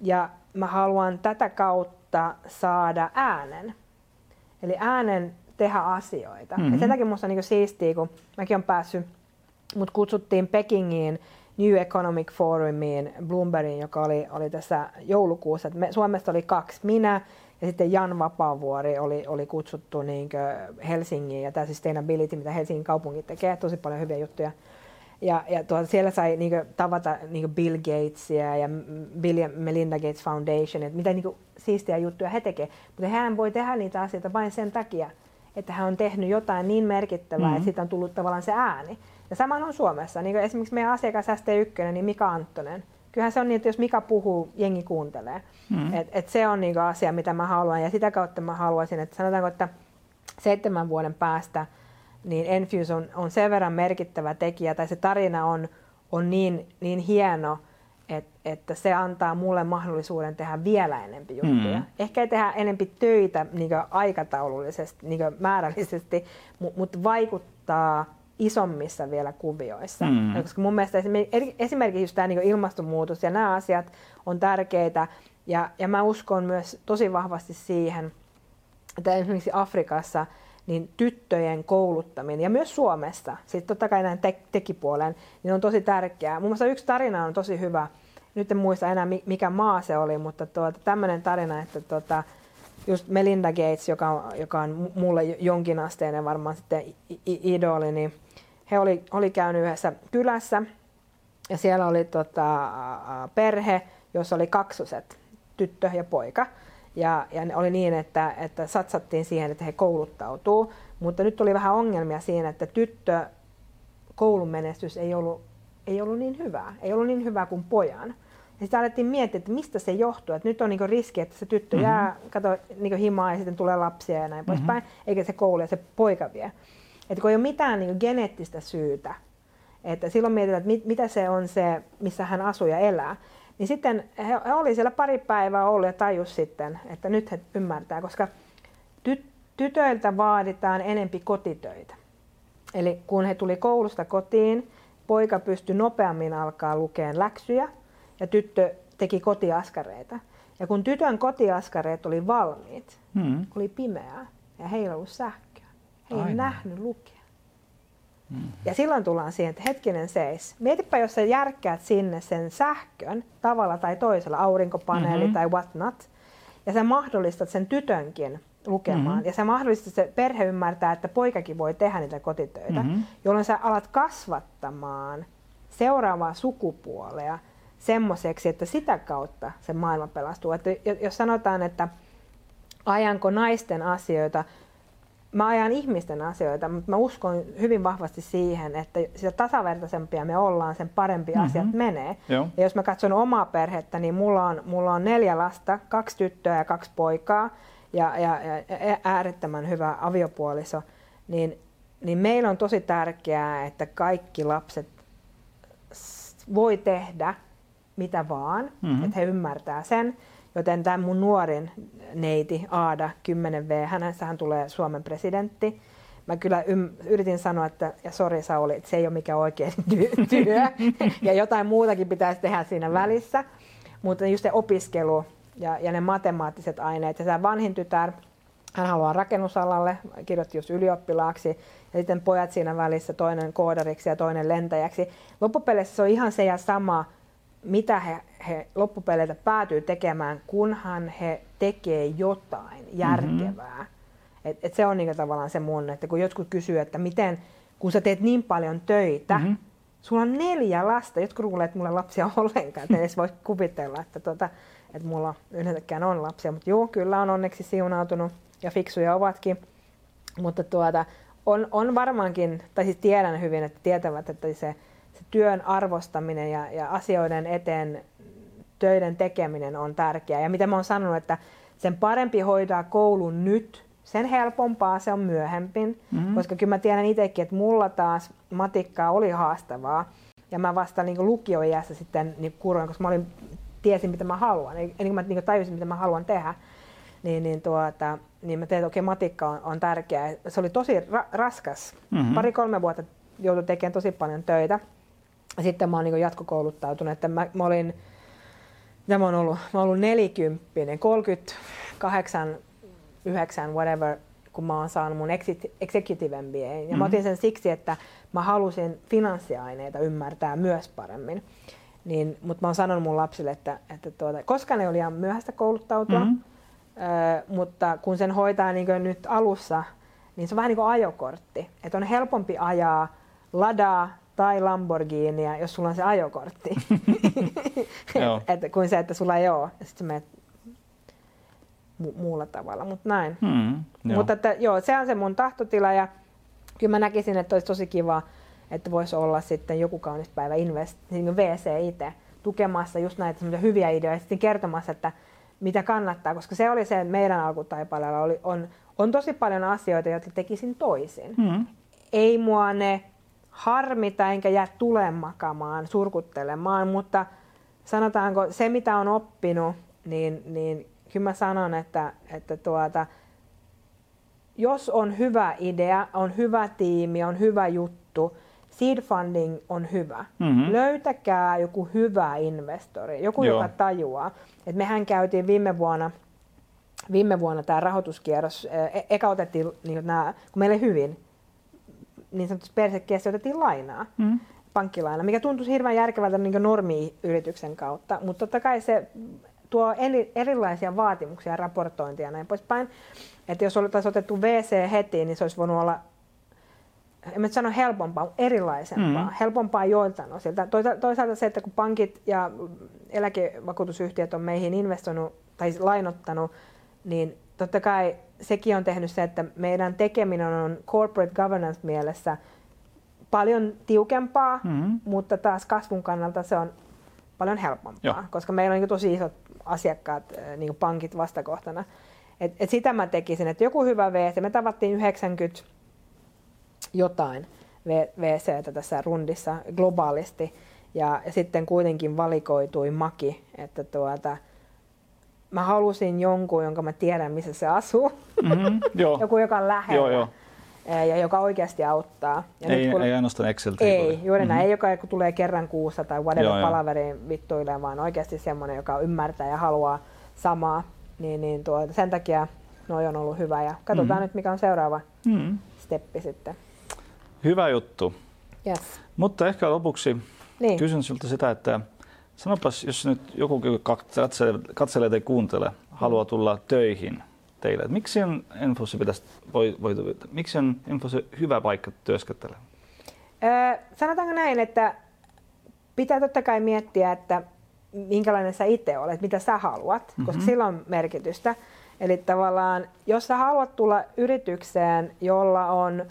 S2: ja mä haluan tätä kautta saada äänen. Eli äänen tehdä asioita. Mm-hmm. Ja sen takia musta on niin siistiä, kun mäkin olen päässyt, mut kutsuttiin Pekingiin New Economic Forumiin, Bloombergin, joka oli, oli tässä joulukuussa. Me, Suomesta oli kaksi, minä ja sitten Jan Vapaavuori oli, oli kutsuttu niin Helsingiin ja tämä sustainability, mitä Helsingin kaupunki tekee, tosi paljon hyviä juttuja. Ja, ja tuota, siellä sai niin kuin, tavata niin kuin Bill Gatesia ja Bill ja Melinda Gates Foundation, että mitä niin kuin, siistiä juttuja he tekevät. Mutta hän voi tehdä niitä asioita vain sen takia, että hän on tehnyt jotain niin merkittävää, mm-hmm. että siitä on tullut tavallaan se ääni. Ja sama on Suomessa. Niin esimerkiksi meidän asiakas ST1, niin Mika Anttonen. Kyllähän se on niin, että jos Mika puhuu, jengi kuuntelee. Mm. Et, et se on niin asia, mitä mä haluan. Ja sitä kautta mä haluaisin, että sanotaanko, että seitsemän vuoden päästä niin Enfuse on, on sen verran merkittävä tekijä, tai se tarina on, on niin, niin hieno, et, että se antaa mulle mahdollisuuden tehdä vielä enempi juttuja. Mm. Ehkä ei tehdä enempi töitä niin aikataulullisesti, niin määrällisesti, mutta mut vaikuttaa isommissa vielä kuvioissa. Mm. Koska mun mielestä esimerkiksi just tämä niin ilmastonmuutos ja nämä asiat on tärkeitä. Ja, ja mä uskon myös tosi vahvasti siihen, että esimerkiksi Afrikassa niin tyttöjen kouluttaminen ja myös Suomessa, sitten totta kai näin te- tekipuolen, niin on tosi tärkeää. Muun muassa yksi tarina on tosi hyvä, nyt en muista enää mikä maa se oli, mutta tuota, tämmöinen tarina, että tuota, just Melinda Gates, joka, joka on mulle jonkinasteinen varmaan sitten idoli, niin he oli, oli käynyt yhdessä kylässä ja siellä oli tota, perhe, jossa oli kaksoset, tyttö ja poika. Ja, ja ne oli niin, että, että satsattiin siihen, että he kouluttautuu. Mutta nyt tuli vähän ongelmia siinä, että tyttö koulun menestys ei ollut, ei ollut niin hyvää. Ei ollut niin hyvää kuin pojan. Ja sitten alettiin miettiä, että mistä se johtuu. Että nyt on niinku riski, että se tyttö mm-hmm. jää kato, niinku himaa ja sitten tulee lapsia ja näin mm-hmm. poispäin, eikä se koulu ja se poika vie. Että kun ei ole mitään niinku geneettistä syytä, että silloin mietitään, että mit, mitä se on se, missä hän asuu ja elää. Niin sitten he, he oli siellä pari päivää ollut ja tajus sitten, että nyt he ymmärtää, koska ty, tytöiltä vaaditaan enempi kotitöitä. Eli kun he tuli koulusta kotiin, poika pystyi nopeammin alkaa lukea läksyjä ja tyttö teki kotiaskareita. Ja kun tytön kotiaskareet oli valmiit, hmm. oli pimeää ja heillä ei ollut sähköä. He ei nähnyt lukea. Hmm. Ja silloin tullaan siihen, että hetkinen seis. Mietipä, jos sä järkkäät sinne sen sähkön tavalla tai toisella, aurinkopaneeli mm-hmm. tai whatnot, ja sä mahdollistat sen tytönkin lukemaan, mm-hmm. ja sä mahdollistat, se perhe ymmärtää, että poikakin voi tehdä niitä kotitöitä, mm-hmm. jolloin sä alat kasvattamaan seuraavaa sukupuolea semmoiseksi, että sitä kautta se maailma pelastuu. Että jos sanotaan, että ajanko naisten asioita mä ajan ihmisten asioita, mutta mä uskon hyvin vahvasti siihen, että sitä tasavertaisempia me ollaan, sen parempi mm-hmm. asiat menee. Joo. Ja jos mä katson omaa perhettä, niin mulla on, mulla on neljä lasta, kaksi tyttöä ja kaksi poikaa ja, ja, ja äärettömän hyvä aviopuoliso, niin, niin meillä on tosi tärkeää, että kaikki lapset voi tehdä mitä vaan, mm-hmm. että he ymmärtää sen. Joten tämä mun nuorin neiti Aada, 10V, hänessä tulee Suomen presidentti. Mä kyllä yritin sanoa, että ja sori Sauli, että se ei ole mikään oikein työ ja jotain muutakin pitäisi tehdä siinä välissä. Mutta just se opiskelu ja, ja ne matemaattiset aineet ja tämä vanhin tytär, hän haluaa rakennusalalle, kirjoitti just ylioppilaaksi, ja sitten pojat siinä välissä, toinen koodariksi ja toinen lentäjäksi. Loppupeleissä se on ihan se ja sama, mitä he, he loppupeleiltä päätyy tekemään, kunhan he tekee jotain järkevää. Mm-hmm. Et, et se on niinku tavallaan se mun, että kun jotkut kysyy, että miten, kun sä teet niin paljon töitä, mm-hmm. sulla on neljä lasta, jotkut luulee, että mulla lapsia ollenkaan, että edes voi kuvitella, että, tota, että mulla yleensäkään on lapsia, mutta joo, kyllä on onneksi siunautunut ja fiksuja ovatkin, mutta tuota, on, on varmaankin, tai siis tiedän hyvin, että tietävät, että se se työn arvostaminen ja, ja asioiden eteen töiden tekeminen on tärkeää. Ja mitä mä oon sanonut, että sen parempi hoidaa koulun nyt, sen helpompaa se on myöhemmin, mm-hmm. koska kyllä mä tiedän itsekin, että mulla taas matikkaa oli haastavaa. Ja mä vasta niin lukioiässä sitten niin kuroin, koska mä olin, tiesin mitä mä haluan, ennen kuin mä niin tajusin mitä mä haluan tehdä. Niin, niin, tuota, niin mä tein, että okei, okay, matikka on, on tärkeää. Se oli tosi ra- raskas. Mm-hmm. Pari-kolme vuotta joutui tekemään tosi paljon töitä sitten mä oon niin jatkokouluttautunut, että mä, mä olin, mitä mä oon ollut, mä oon ollut nelikymppinen, 38, 9, whatever, kun mä oon saanut mun executive MBA. Ja mm-hmm. mä otin sen siksi, että mä halusin finanssiaineita ymmärtää myös paremmin. Niin, mutta mä oon sanonut mun lapsille, että, että tuota, koska ne oli ihan myöhäistä kouluttautua, mm-hmm. ö, mutta kun sen hoitaa niin nyt alussa, niin se on vähän niin kuin ajokortti. Että on helpompi ajaa ladaa tai Lamborghinia, jos sulla on se ajokortti. et, et, kuin se, että sulla ei ole. Ja sitten menet mu- muulla tavalla, mutta näin. Mm, mutta että, joo, se on se mun tahtotila ja kyllä mä näkisin, että olisi tosi kiva, että voisi olla sitten joku kaunis päivä invest, niin VC itse tukemassa just näitä hyviä ideoita ja sitten kertomassa, että mitä kannattaa, koska se oli se meidän alkutaipaleella, oli, on, on tosi paljon asioita, joita tekisin toisin. Mm. Ei mua ne harmita enkä jää tuleen makamaan, surkuttelemaan, mutta sanotaanko se, mitä on oppinut, niin, niin kyllä mä sanon, että, että tuota, jos on hyvä idea, on hyvä tiimi, on hyvä juttu, seed funding on hyvä. Mm-hmm. Löytäkää joku hyvä investori, joku, Joo. joka tajuaa. Et mehän käytiin viime vuonna viime vuonna tämä rahoituskierros, e- eka otettiin, niin nämä, kun meillä hyvin, niin sanotusti persekkeessä otettiin lainaa, mm. pankkilaina, mikä tuntuisi hirveän järkevältä niin normi-yrityksen kautta, mutta totta kai se tuo eri, erilaisia vaatimuksia, raportointia ja näin poispäin. Että jos oltaisiin otettu VC heti, niin se olisi voinut olla en mä sano helpompaa, mutta erilaisempaa, mm. helpompaa joiltain osilta. Toisaalta se, että kun pankit ja eläkevakuutusyhtiöt on meihin investoinut tai lainottanut, niin totta kai sekin on tehnyt se, että meidän tekeminen on corporate governance mielessä paljon tiukempaa, mm. mutta taas kasvun kannalta se on paljon helpompaa, Joo. koska meillä on niin tosi isot asiakkaat, niin pankit vastakohtana. Et, et sitä mä tekisin, että joku hyvä VC, me tavattiin 90 jotain VCtä tässä rundissa globaalisti, ja, ja sitten kuitenkin valikoitui Maki, että tuota, mä halusin jonkun, jonka mä tiedän, missä se asuu. Mm-hmm, joo. Joku, joka on lähellä. Joo, joo ja joka oikeasti auttaa. Ja
S1: ei, nyt, kun... ei ainoastaan excel
S2: Ei, juuri mm-hmm. näin. Ei joka tulee kerran kuussa tai whatever palaveriin vittuille, vaan oikeasti semmoinen, joka ymmärtää ja haluaa samaa. Niin, niin tuo, sen takia noi on ollut hyvä ja katsotaan mm-hmm. nyt mikä on seuraava mm-hmm. steppi sitten.
S1: Hyvä juttu.
S2: Yes.
S1: Mutta ehkä lopuksi niin. kysyn sinulta sitä, että sanopas, jos nyt joku katselee, katselee tai kuuntelee, haluaa tulla töihin teille, miksi on Enfossi pitäisi, voi, voi, miksi on Enfossi hyvä paikka työskentellä?
S2: Öö, sanotaanko näin, että pitää totta kai miettiä, että minkälainen sä itse olet, mitä sä haluat, mm-hmm. koska sillä on merkitystä. Eli tavallaan, jos sä haluat tulla yritykseen, jolla on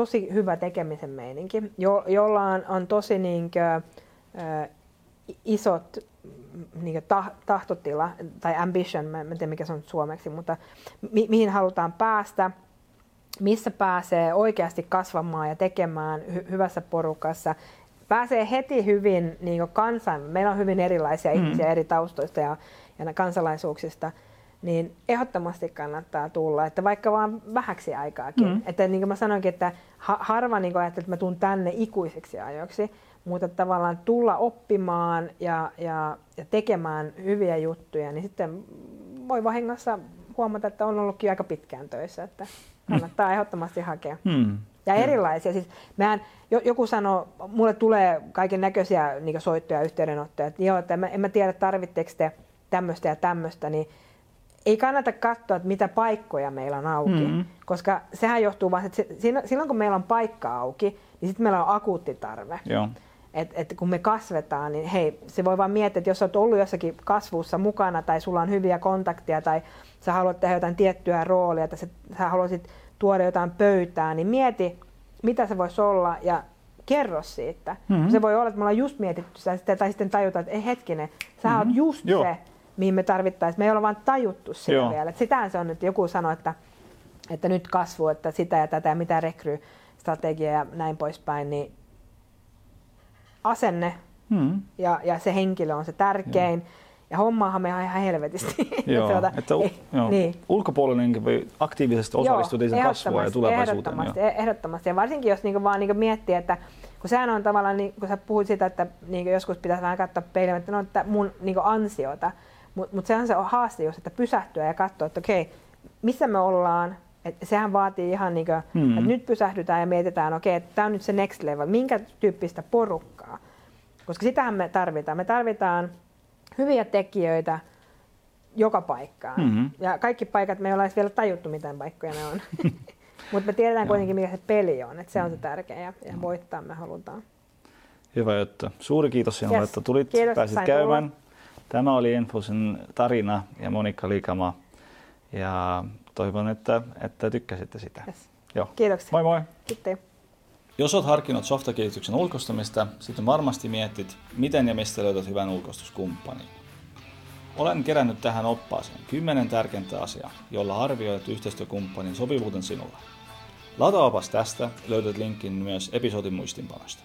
S2: tosi hyvä tekemisen meininki, jo, jolla on, on tosi niinkö, isot niin tahtotila tai ambition, mä en tiedä mikä se on suomeksi, mutta mi- mihin halutaan päästä, missä pääsee oikeasti kasvamaan ja tekemään hy- hyvässä porukassa, pääsee heti hyvin niin kansan, meillä on hyvin erilaisia mm. ihmisiä eri taustoista ja, ja kansalaisuuksista, niin ehdottomasti kannattaa tulla, että vaikka vaan vähäksi aikaakin. Mm. Että niin kuin mä sanoinkin, että ha- harva niin ajattelee, että mä tuun tänne ikuisiksi ajoiksi, mutta tavallaan tulla oppimaan ja, ja, ja tekemään hyviä juttuja, niin sitten voi vahingossa huomata, että on ollutkin aika pitkään töissä, että kannattaa mm. ehdottomasti hakea. Mm. Ja erilaisia. Siis mehän, joku sanoo, mulle tulee kaiken näköisiä niin soittoja ja yhteydenottoja, että joo, että en mä, en mä tiedä tarvitseeko te tämmöistä ja tämmöistä, niin ei kannata katsoa, että mitä paikkoja meillä on auki, mm-hmm. koska sehän johtuu vaan, että se, silloin kun meillä on paikka auki, niin sitten meillä on akuutti tarve. Joo. Et, et kun me kasvetaan, niin hei, se voi vaan miettiä, että jos olet ollut jossakin kasvussa mukana tai sulla on hyviä kontakteja tai sä haluat tehdä jotain tiettyä roolia tai sä, sä haluaisit tuoda jotain pöytään, niin mieti, mitä se voisi olla ja kerro siitä. Mm-hmm. Se voi olla, että me ollaan just mietitty sitä tai sitten tajuta, että ei hetkinen, sä mm-hmm. oot just Joo. se, mihin me tarvittaisiin. Me ei olla vaan tajuttu sitä Joo. vielä. Et sitähän se on nyt, joku sanoi, että, että nyt kasvu, että sitä ja tätä ja mitä rekrystrategia ja näin poispäin, niin asenne hmm. ja, ja se henkilö on se tärkein. Joo. Ja hommaahan me ihan helvetisti.
S1: Joo, tuota, että u- joo. Niin. ulkopuolinen voi aktiivisesti osallistua sen kasvua ja tulevaisuuteen.
S2: Ehdottomasti, joo. ehdottomasti. Ja varsinkin jos niinku vaan niinku miettii, että kun sehän on tavallaan, niin, kun sä puhuit sitä, että niinku joskus pitäisi vähän katsoa peiliin, että no, että mun niinku ansiota, mutta mut sehän se on haaste just, että pysähtyä ja katsoa, että okei, missä me ollaan, et sehän vaatii ihan niin kuin, hmm. että nyt pysähdytään ja mietitään, okei, että tämä on nyt se next level, minkä tyyppistä porukkaa. Koska sitähän me tarvitaan. Me tarvitaan hyviä tekijöitä joka paikkaan. Mm-hmm. Ja kaikki paikat, me ei ole edes vielä tajuttu, miten paikkoja ne on. Mutta me tiedetään kuitenkin, mikä se peli on. Että se on se tärkeä ja, ja voittaa me halutaan.
S1: Hyvä juttu. Suuri kiitos sinulle, yes. että tulit, kiitos, pääsit käymään. Tulla. Tämä oli Enfosin tarina ja Monika Likama. Ja toivon, että, että tykkäsitte sitä. Yes.
S2: Joo. Kiitoksia.
S1: Moi moi.
S2: Kiitos.
S1: Jos olet harkinnut softakehityksen ulkoistamista, sitten varmasti mietit, miten ja mistä löydät hyvän ulkoistuskumppanin. Olen kerännyt tähän oppaaseen 10 tärkeintä asiaa, jolla arvioit yhteistyökumppanin sopivuuden sinulle. Lataopas tästä löydät linkin myös episodin muistinpanosta.